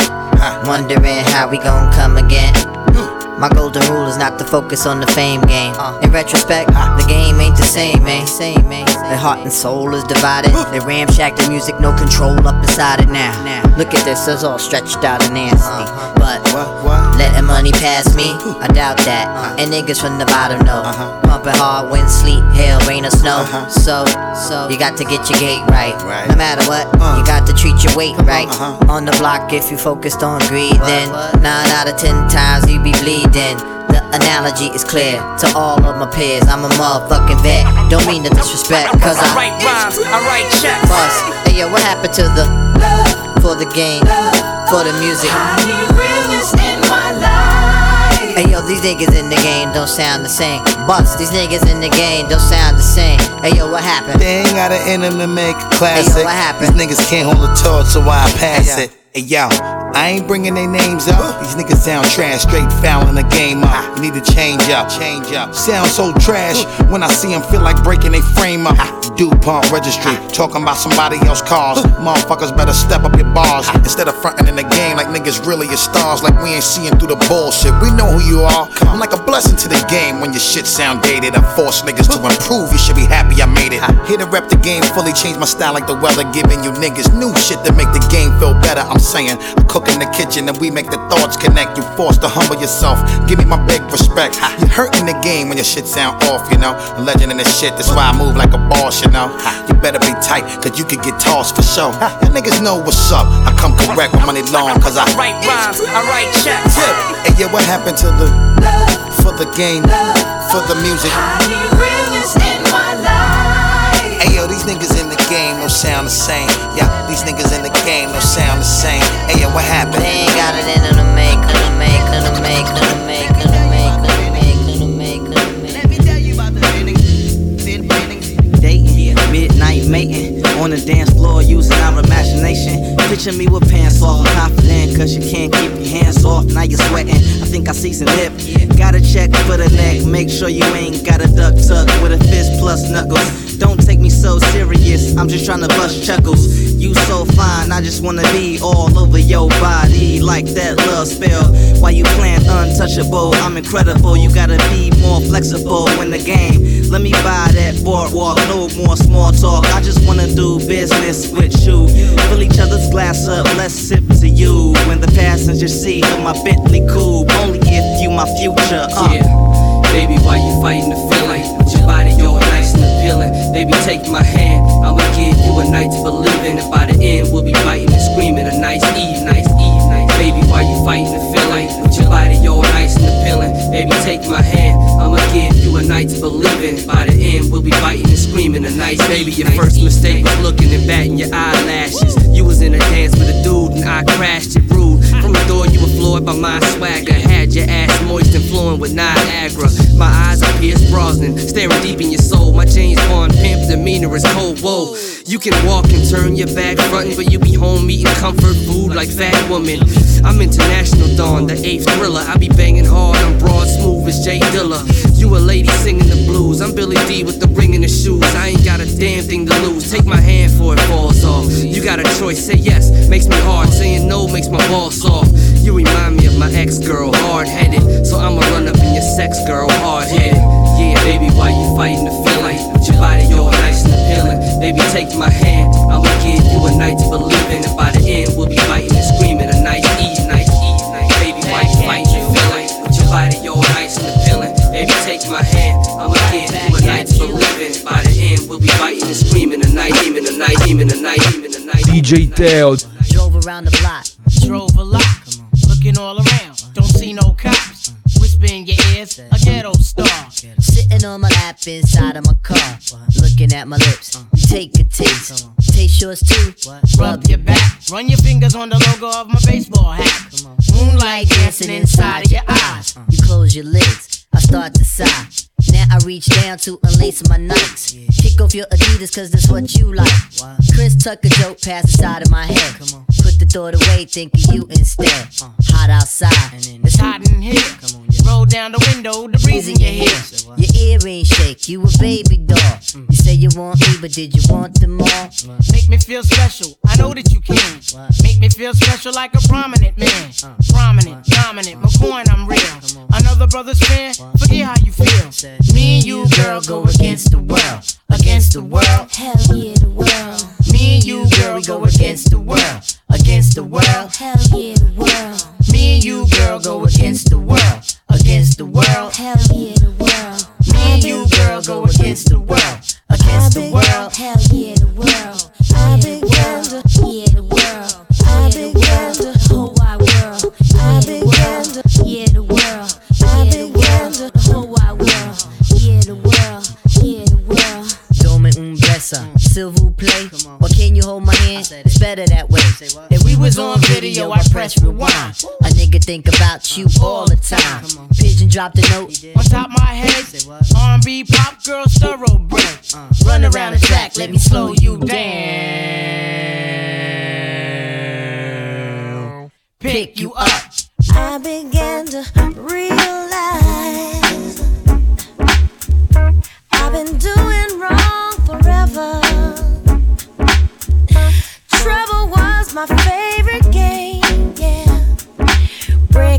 wondering how we gon' come again. Hmm. My golden rule is not to focus on the fame game. In retrospect, the game ain't the same, man. Same. The heart and soul is divided. They ramshack the music, no control up inside it now. Look at this, it's all stretched out and nasty. But letting money pass me, I doubt that. And niggas from the bottom know. Pumping hard, wind, sleet, hail, rain, or snow. So, so you got to get your gate right. No matter what, you got to treat your weight right. On the block, if you focused on greed, then nine out of ten times you be bleeding. Then the analogy is clear to all of my peers. I'm a motherfucking vet. Don't mean to disrespect, cause I write rhymes, I write checks. Bust. Hey yo, what happened to the for the game, for the music? I need in my life. Hey yo, these niggas in the game don't sound the same. Bust, these niggas in the game don't sound the same. Hey yo, what happened? They ain't got an in them to make a classic. Hey, yo, what happened? These niggas can't hold a torch, so why I pass it. Hey yo, I ain't bringing their names up. These niggas sound trash, straight fouling the game up. You need to change up, change up. Sound so trash when I see them feel like breaking their frame up. DuPont registry, talking about somebody else's cars. Motherfuckers better step up your bars instead of fronting in the game like niggas really is stars. Like we ain't seeing through the bullshit. We know who you are. I'm like a blessing to the game when your shit sound dated. I force niggas to improve. You should be happy I made it. Here to rep the game fully, change my style like the weather, giving you niggas new shit to make the game feel better. I'm saying, I cook in the kitchen and we make the thoughts connect. You forced to humble yourself. Give me my big respect. You hurting the game when your shit sound off, you know. A legend in this shit, that's why I move like a boss, you know. You better be tight, cause you could get tossed for sure. Y'all niggas know what's up. I come correct with money long, cause I write rhymes, I write checks. Hey, yeah, what happened to the for the game, for the music? I need realness in my life. Hey yo, these niggas in the game don't sound the same. Yeah, these niggas in the game don't sound the same. Hey yo, what happened? They ain't got it in them to make, them to make, them to make, them to make, them to make, them to make, them to make, them to make. Dating, midnight mating On the dance floor, using our imagination. Picture me with pants off, confident, cause you can't keep your hands off. Now you're sweating. I think I see some lip. Gotta check for the neck, make sure you ain't got a duck tuck with a fist plus knuckles. Don't take me so serious, I'm just trying to bust chuckles. You so fine, I just wanna be all over your body like that love spell. Why you playing untouchable? I'm incredible. You gotta be more flexible in the game. Let me buy that boardwalk, no more small talk. I just wanna do business with you. Fill each other's glass up, let's sip to you. When the passenger seat of my Bentley coupe, only if you my future. Uh. Yeah, baby, why you fighting the feeling? With Your body, you're nice and appealing. Baby, take my hand. I'ma give you a night to believe in. And by the end, we'll be fighting and screaming. A nice Eve, nice Eve, nice. Baby, why you fighting the feeling? With Your body, you're nice and appealing. Baby, take my hand. I'ma give you a night to believe in. By the end, we'll be fighting and screaming. A nice Baby, your first mistake was looking and batting your eyelashes. You was in a dance with a dude and I crashed it rude. From the door, you were floored by my swagger. Had your ass moist and flowing with Niagara. My eyes are Pierce Brosnan, staring deep in your soul. My James Bond pimp demeanor is cold. Whoa, you can walk and turn your back frontin', but you be home eating comfort food like fat woman. I'm international dawn, the eighth thriller. I be banging hard, I'm broad, smooth as Jay Dilla. You a lady singing the blues. I'm Billy Dee with the ring in the shoes. I ain't got a damn thing to lose. Take my hand for it falls off. You got a choice, say yes, makes me hard. Saying no makes my balls soft. You remind me of my ex girl, hard headed. So I'ma run up in your sex girl, hard headed. Yeah, Baby, why you fighting the feeling? Your body, you're nice and appealing. Baby, take my hand. I'ma give you a night to believe in. And by the end, we'll be fighting and screaming. A nice we'll be fighting and screaming. A night, even a night, even a night, even a night. DJ Teo. Drove around the block. Drove a lot, looking all around. Don't see no cops. Whisper in your ears, a ghetto star. Sitting on my lap inside of my car. Looking at my lips. Take a taste. Taste yours too. Rub your back, run your fingers on the logo of my baseball hat. Moonlight dancing inside of your eyes. You close your lids. I start to sigh. Now I reach down to unlace my Nikes. Kick off your Adidas, cause that's what you like. Chris Tucker joke passed inside of my head. Put the thought away, think of you instead. Hot outside. It's hot in here. Roll down the window, the breeze in your hair. Your earrings shake, you a baby doll. You say you want me, but did you want them all? Make me feel special. I know that you can. Make me feel special like a prominent man. Prominent, dominant, McCoy, I'm real. Another brother's fan, forget how you feel. Me and you, girl, go against the world. Against the world. Hell yeah, the world. Me and you, girl, we go against the world. Against the world. Hell yeah, the world. Think about you all the time. Pigeon dropped a note. On top my head, R&B pop girl thoroughbred. Uh, run around the track, let me slow you down. Pick you up. I began to realize I've been doing wrong forever. Trouble was my favorite game, yeah.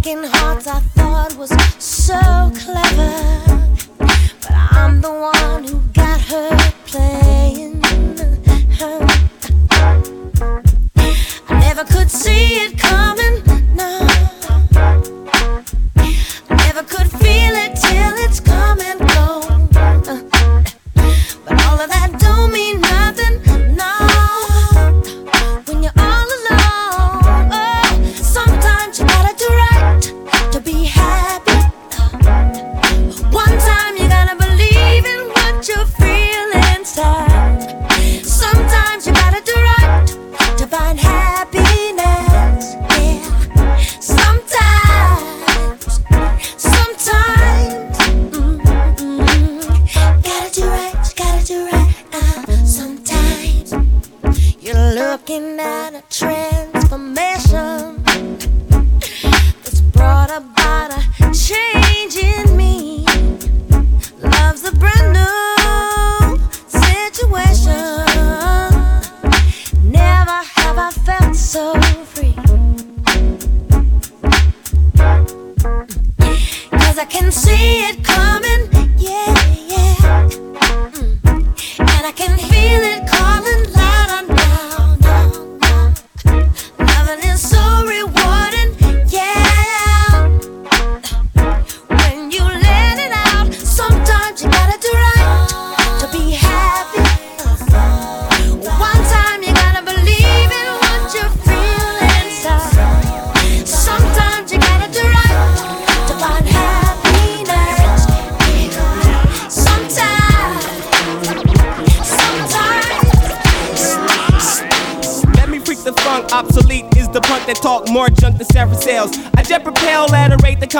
Breaking hearts I thought was so clever. But I'm the one who got her playing. I never could see it coming,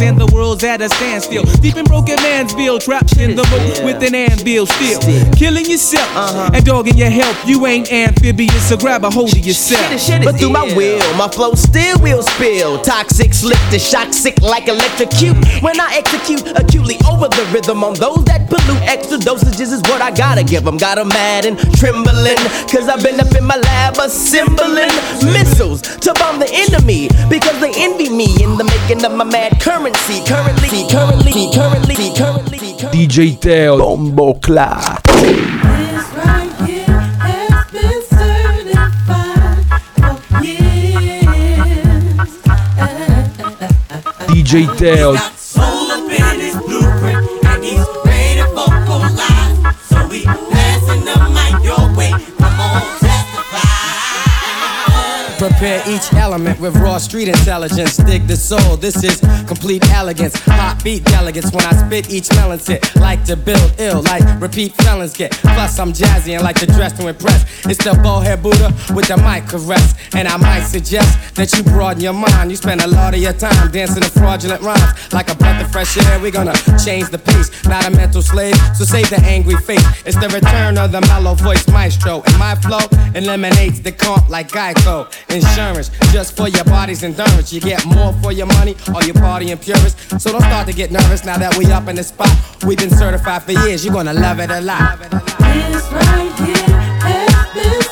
And the world's at a standstill. Deep in broken man's bill, trapped in the moat with an anvil still. Killing yourself and dogging your health. You ain't amphibious, so grab a hold of yourself. But through my will, my flow still will spill. Toxic, slick to shock, sick like electrocute. When I execute acutely over the rhythm on those that pollute, extra dosages is what I gotta give them. Got 'em mad and trembling, cause I've been up in my lab assembling missiles to bomb the enemy. Because they envy me in the making of my mad currency. Currently, currently, currently, currently. DJ Teo, Bombo Clat. DJ Teo, Prepare each element with raw street intelligence. Dig the soul, this is complete elegance. Hot beat delegates when I spit each melon sit. Like to build ill, like repeat felons get. Plus, I'm jazzy and like to dress to impress. It's the bowhead Buddha with the mic caress. And I might suggest that you broaden your mind. You spend a lot of your time dancing to fraudulent rhymes. Like a breath of fresh air, we're gonna change the pace. Not a mental slave, so save the angry face. It's the return of the mellow voice maestro. And my flow eliminates the comp like Geico. Insurance, just for your body's endurance. You get more for your money, or you party in purist. So don't start to get nervous now that we up in the spot. We've been certified for years, you're gonna love it a lot. This right here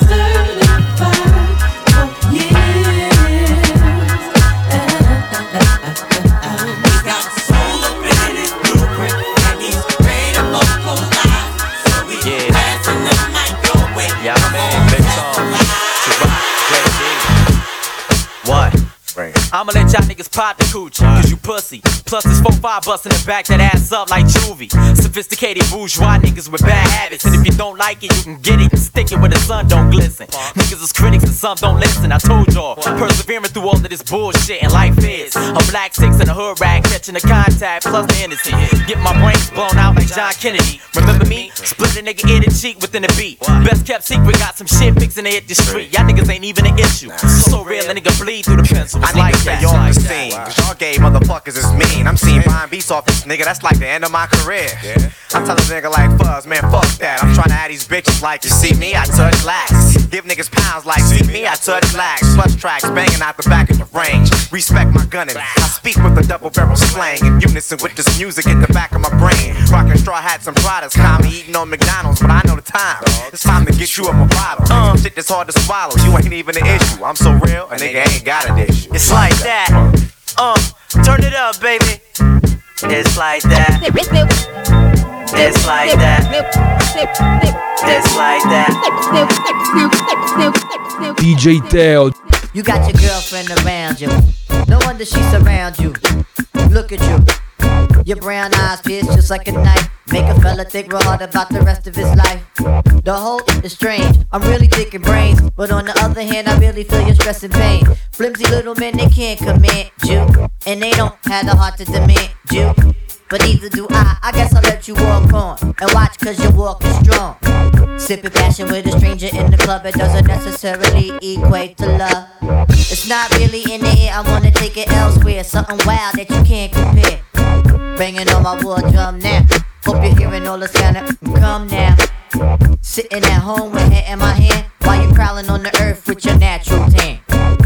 y'all niggas pop the coochie, cause you pussy. Plus this 4-5 bustin' the back that ass up like juvie. Sophisticated bourgeois niggas with bad habits. And if you don't like it, you can get it and stick it where the sun don't glisten. Niggas is critics and some don't listen. I told y'all, persevering through all of this bullshit and life is. A black six in a hood rag catching the contact plus the energy. Get my brains blown out like John Kennedy. Remember me? Split a nigga ear to cheek within a beat. Best kept secret, got some shit fixing to hit the street. Y'all niggas ain't even an issue. So real, a nigga bleed through the pencil. It's like that. Y'all understand, cause y'all gay motherfuckers is mean. I'm seeing buying beats off this nigga, that's like the end of my career. I tell a nigga like Fuzz, man, fuck that. I'm trying to add these bitches like you see me, I touch lax. Give niggas pounds like see me, I touch lax. Plus tracks banging out the back of the range. Respect my gunning. I speak with a double barrel slang in unison with this music in the back of my brain. Rocking straw hats and products, call me eating on McDonald's, but I know the time. It's time to get you up a bottle. Uh, shit that's hard to swallow. You ain't even an issue. I'm so real, a nigga ain't got an issue. It's like that. Uh, turn it up, baby. It's like that. It's like that. It's like that. DJ Teo. You got your girlfriend around you. No wonder she surrounds you. Look at you. Your brown eyes pierce just like a knife. Make a fella think real hard about the rest of his life. The whole is strange. I'm really thinking brains. But on the other hand, I really feel your stress and pain. Flimsy little men, they can't command you. And they don't have the heart to demand you. But neither do I. I guess I'll let you walk on. And watch cause your walk is strong. Sipping passion with a stranger in the club, it doesn't necessarily equate to love. It's not really in the air, I wanna take it elsewhere. Something wild that you can't compare. Banging on my war drum now. Hope you're hearing all the sound. Come now. Sitting at home with head in my hand while you prowling on the earth with your natural tan.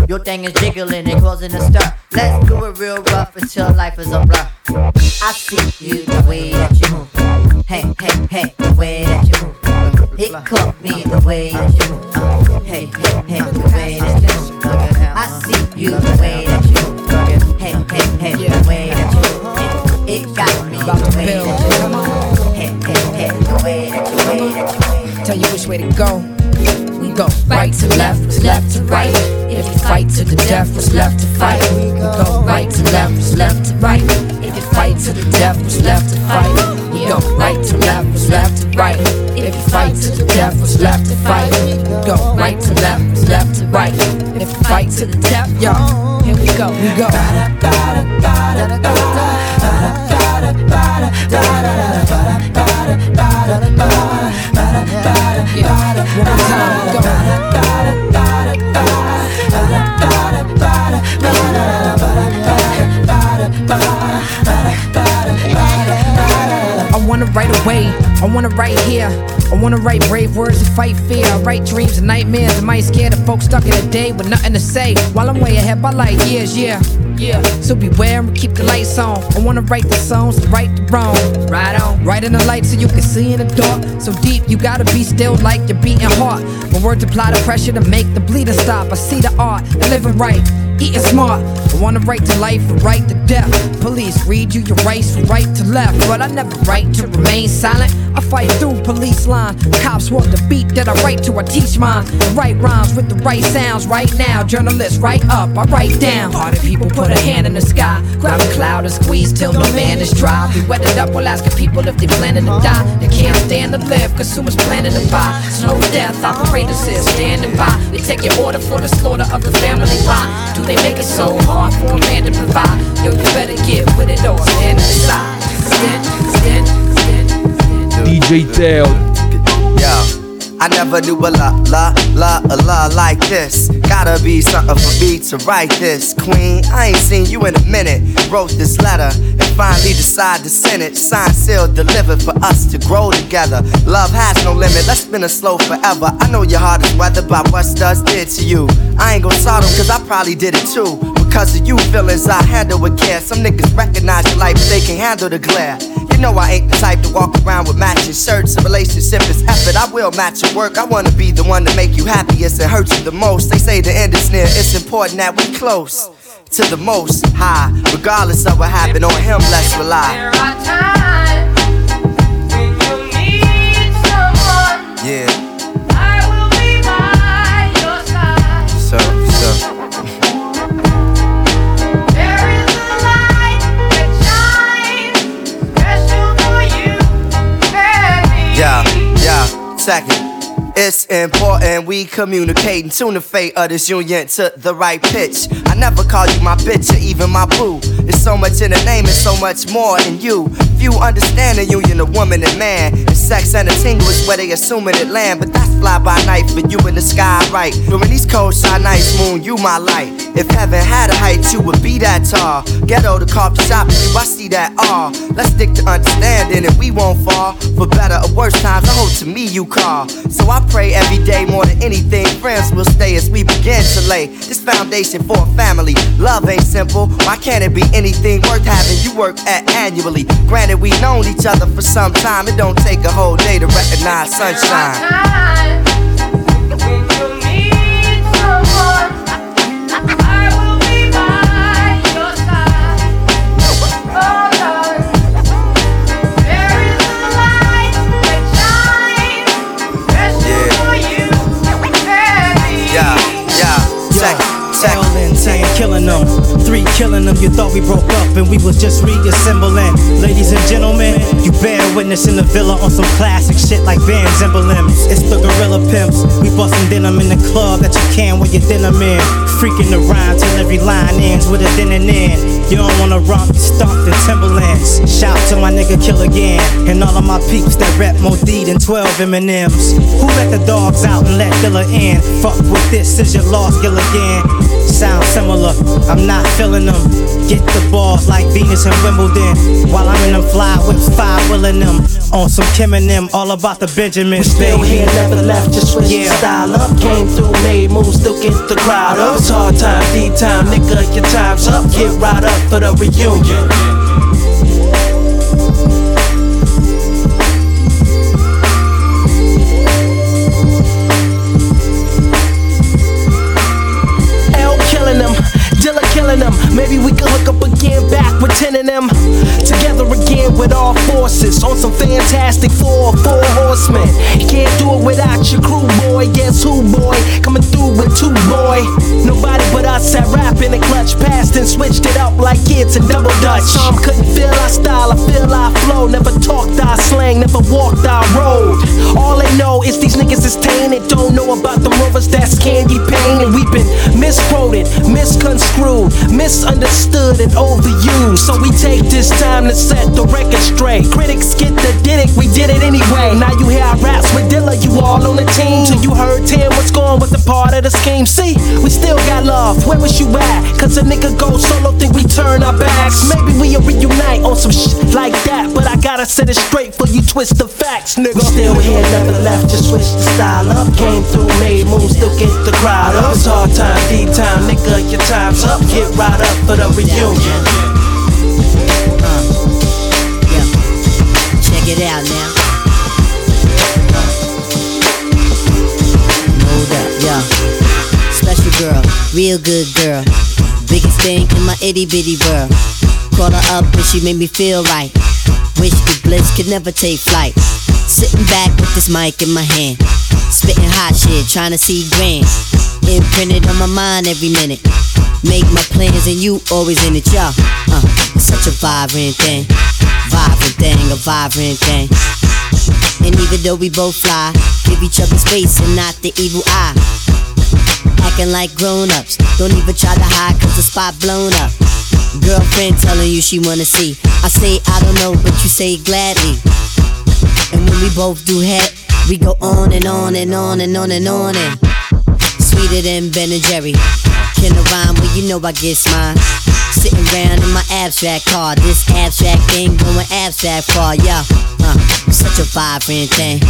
Your thing is jiggling and causing a stir. Let's do it real rough until life is a blur. I see you the way that you move. Hey, hey, hey, the way that you move. It caught me the way that you move. Hey, hey, hey, the way that you move. I see you the way that you move. Hey, hey, hey, the way that you move. It, got me the way that you move. Hey, hey, hey, the way that you, way that you, way Tell you which way to go. Go right to left, left to right. If you fight to the death, what's left to fight? We go right to left, left to right. If you fight to the death, what's left to fight? We go right to left, left to right. If you fight to the death, what's left to fight? We go right to left, left to right. If you fight to the death, y'all, here we go, we go. I wanna write away, I wanna write here. I wanna write brave words and fight fear. I write dreams and nightmares. Am I scared of folks stuck in a day with nothing to say? While I'm way ahead by like years, yeah. Yeah, so beware and keep the lights on. I wanna write the songs right the wrong. Right on, right in the light so you can see in the dark. So deep, you gotta be still like your beating heart. My words apply the pressure to make the bleeding stop. I see the art, living right, eating smart. I wanna write to life and right to death. Police read you your rights right to left, but I never write to remain silent. I fight through police line. Cops want the beat that I write to, I teach mine. I write rhymes with the right sounds right now. Journalists write up, I write down. Party people put a hand in the sky. Grab a cloud and squeeze till no man is dry. We wet it up while asking people if they planning to die. They can't stand to live, consumers planning to buy. Slow death, operators is standing by. They take your order for the slaughter of the family line. Do they make it so hard for a man to provide? Yo, you better get with it or stand aside. Stand, stand, DJ Teo. Yo. I never knew a la la la a la like this. Gotta be something for me to write this. Queen, I ain't seen you in a minute. Wrote this letter and finally decide to send it. Signed, sealed, delivered for us to grow together. Love has no limit, let's spin it slow forever. I know your heart is weathered by what studs did to you. I ain't gon' sort them cause I probably did it too. Because of you feelings I handle with care. Some niggas recognize your life, but they can't handle the glare. You know I ain't the type to walk around with matching shirts. A relationship is effort, I will match your work. I wanna be the one to make you happiest and hurt you the most. They say the end is near, it's important that we close to the most high. Regardless of what happened on him, let's rely. There are times when you need someone. Yeah, I will be by your side. so, so. There is a light that shines special for you and me. Yeah, yeah, second. It's important we communicate and tune the fate of this union to the right pitch. I never call you my bitch or even my boo. There's so much in the name and so much more in you. Few understand the union of woman and man. And sex and a tingle is where they assuming it land, but that's fly by night, but you in the sky, right? During these cold, shy nights, moon, you my light. If heaven had a height, you would be that tall. Ghetto to coffee shop, you, I see that all. Let's stick to understanding and we won't fall. For better or worse times, I hope to me you call. So I pray every day more than anything. Friends will stay as we begin to lay this foundation for a family. Love ain't simple. Why can't it be anything worth having you work at annually? Granted, we've known each other for some time. It don't take a whole day to recognize sunshine. Killing them. Three killing them, you thought we broke up and we was just reassembling. Ladies and gentlemen, you bear witness in the villa on some classic shit like Vans emblems. It's the gorilla pimps. We bustin' denim in the club that you can wear your denim in. Freaking the rhyme till every line ends with a then and in. You don't wanna romp, stomp the Timberlands. Shout to my nigga Kill Again and all of my peeps that rap more D than 12 M&Ms. Who let the dogs out and let Dilla in? Fuck with this, is your lost Gilligan. Sound similar, I'm not feeling them. Get the balls like Venus and Wimbledon. While I'm in them fly whips, five willing them. On some Kim and them, all about the Benjamins. Still here, never left, just switch the style up. Came through, made moves, still get the crowd up. It's hard time, D time, nigga, your time's up. Get right up for the reunion. Maybe we can hook up again, back with ten of them. Together again with all forces on some fantastic four, four horsemen. You can't do it without your crew, boy. Guess who, boy? Coming through with two, boy. Nobody but us had rap in the clutch, passed and switched it up like kids in double dutch. Some couldn't feel our style, I feel our flow. Never talked our slang, never walked our road. All they know is these niggas is tainted. Don't know about the rovers that's candy painted. We've been misquoted, misconstrued, misunderstood, and overused. So we take this time to set the record straight. Critics get the did it, we did it anyway. Now you hear our raps with Dilla, you all on the team. Till you heard 10, what's going with the part of the scheme? See, we still got love, where was you at? Cause a nigga go solo, think we turn our backs. Maybe we'll reunite on some shit like that. But I gotta set it straight for you twist the facts, nigga. Still here, never left, just switch the style up. Came through, made moves, still get the crowd up. It's hard time, D time, nigga, your time's up. Get right up for the reunion. Uh, Check it out now. Uh, hold up, yo. Special girl, real good girl. Biggest thing in my itty bitty world. Called her up and she made me feel right. Wish the bliss could never take flight. Sitting back with this mic in my hand. Spitting hot shit, trying to see grand. Imprinted on my mind every minute. Make my plans and you always in it, y'all. Uh, such a vibrant thing. Vibrant thing, a vibrant thing. And even though we both fly, give each other space and not the evil eye. Acting like grown ups, don't even try to hide cause the spot blown up. Girlfriend telling you she wanna see. I say I don't know, but you say gladly. And when we both do head, we go on and on and on and on and on and sweeter than Ben and Jerry. Can I rhyme? Well, you know I get mine. Sitting round in my abstract car, this abstract thing going abstract far, yeah. Uh, such a vibrant thing,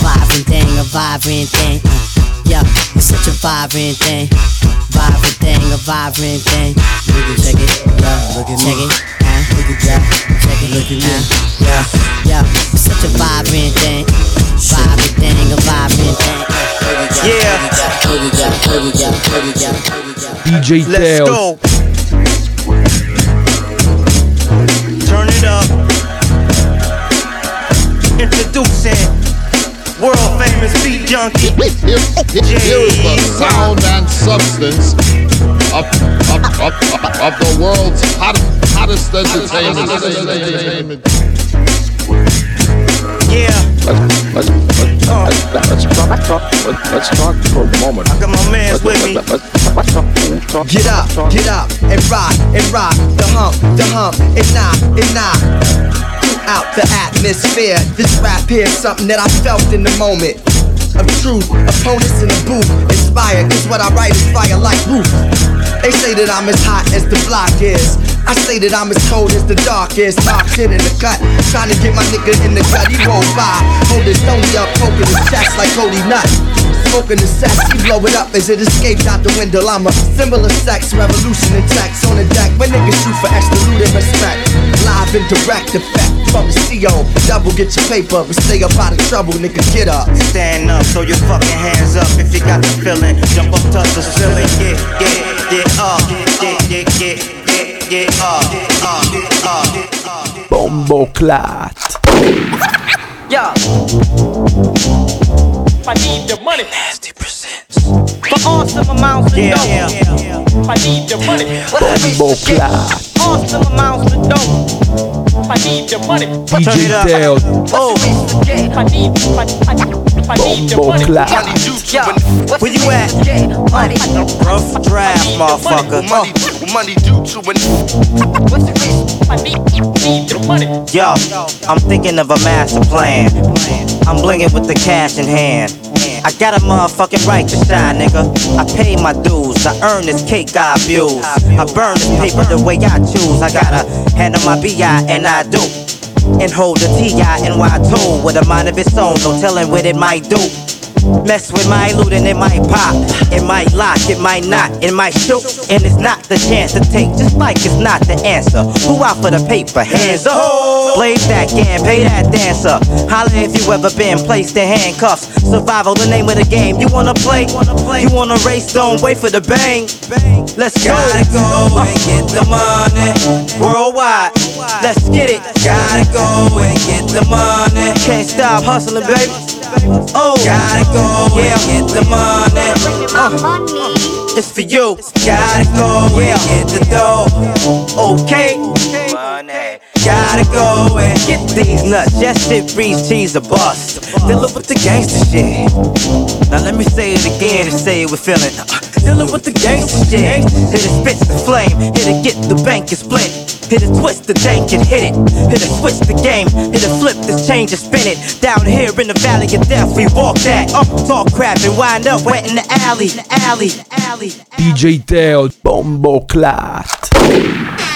vibrant thing, a vibrant thing. Uh, yeah, it's such a vibrant thing, vibrant thing, a vibrant thing. Check it, yeah, look at check it, uh, look at that, check it, look at uh, yeah, yeah, it's such a vibrant thing, vibrant thing, a vibrant thing. Yeah. DJ Let's Teo. go. Turn it up. Introducing world famous beat junkie. Here is the sound and substance of, of, of, of the world's hot, hottest entertainment. entertainment. Yeah. Let's, let's, let's, let's, let's, talk, talk, let's, let's talk for a moment. I got my mans with me. Get up, get up, and rock, and rock, the hump, the hump, and knock, and knock. Out the atmosphere, this rap here's something that I felt in the moment. of truth. Opponents in the booth, inspired, cause what I write is fire like roof. They say that I'm as hot as the block is. I say that I'm as cold as the dark is. Locked shit in the cut, trying to get my nigga in the gut. He roll by, hold his stony up, poking his chest like Cody Nut. Smoking the sex, he blow it up as it escapes out the window. I'm a symbol of sex, revolution and text on the deck. When niggas shoot for extra loot and respect. Live and direct effect from the CO. Double get your paper, but stay up out of trouble, nigga. Get up. Stand up, throw your fucking hands up if you got the feeling. Jump up, touch the ceiling, get, get, get up, get, get, get, get, get up, up, up. Bombo clat. Yeah. I need the money. Nasty presents. For awesome amounts of Yeah, dough. yeah, I need the money. Bombo clat. Awesome amounts of dough. I need the money. DJ Teo. Oh, I need, I, I, I need the Bombo money. clat. where you at? Money. Rough draft, motherfucker. Money, money due to an I need, need the money. Yo, I'm thinking of a master plan. I'm blinging with the cash in hand. I got a motherfucking right to shine, nigga. I pay my dues. I earn this cake I abuse. I burn this paper the way I choose. I gotta handle my BI, and I do. And hold the TI and Y tune with a mind of its own. No telling what it might do. Mess with my loot and it might pop. It might lock, it might not, it might shoot. And it's not the chance to take, just like it's not the answer. Who out for the paper? Hands up. Blaze that game, pay that dancer. Holla if you ever been placed in handcuffs. Survival, the name of the game. You wanna play? You wanna race? Don't wait for the bang. Let's go. Gotta go and get the money. Worldwide. Let's get it. Gotta go and get the money. Can't stop hustling, baby. Oh, gotta go yeah. and get the money. Uh, it's for you. Gotta go and get the dough. Okay. Money. Gotta go and get these nuts. Just shit breeze cheese a bust. Dealing with the gangster shit. Now let me say it again and say it with feeling. Dealing with the gangster shit. Hit it spit the flame. Hit it get the bank and split. Hit it twist the dank and hit it. Hit it switch the game. Hit it flip this change and spin it. Down here in the valley of death, we walk that. Up, talk crap and wind up wet in the alley. Alley. Alley. DJ Teo. Bombo clat.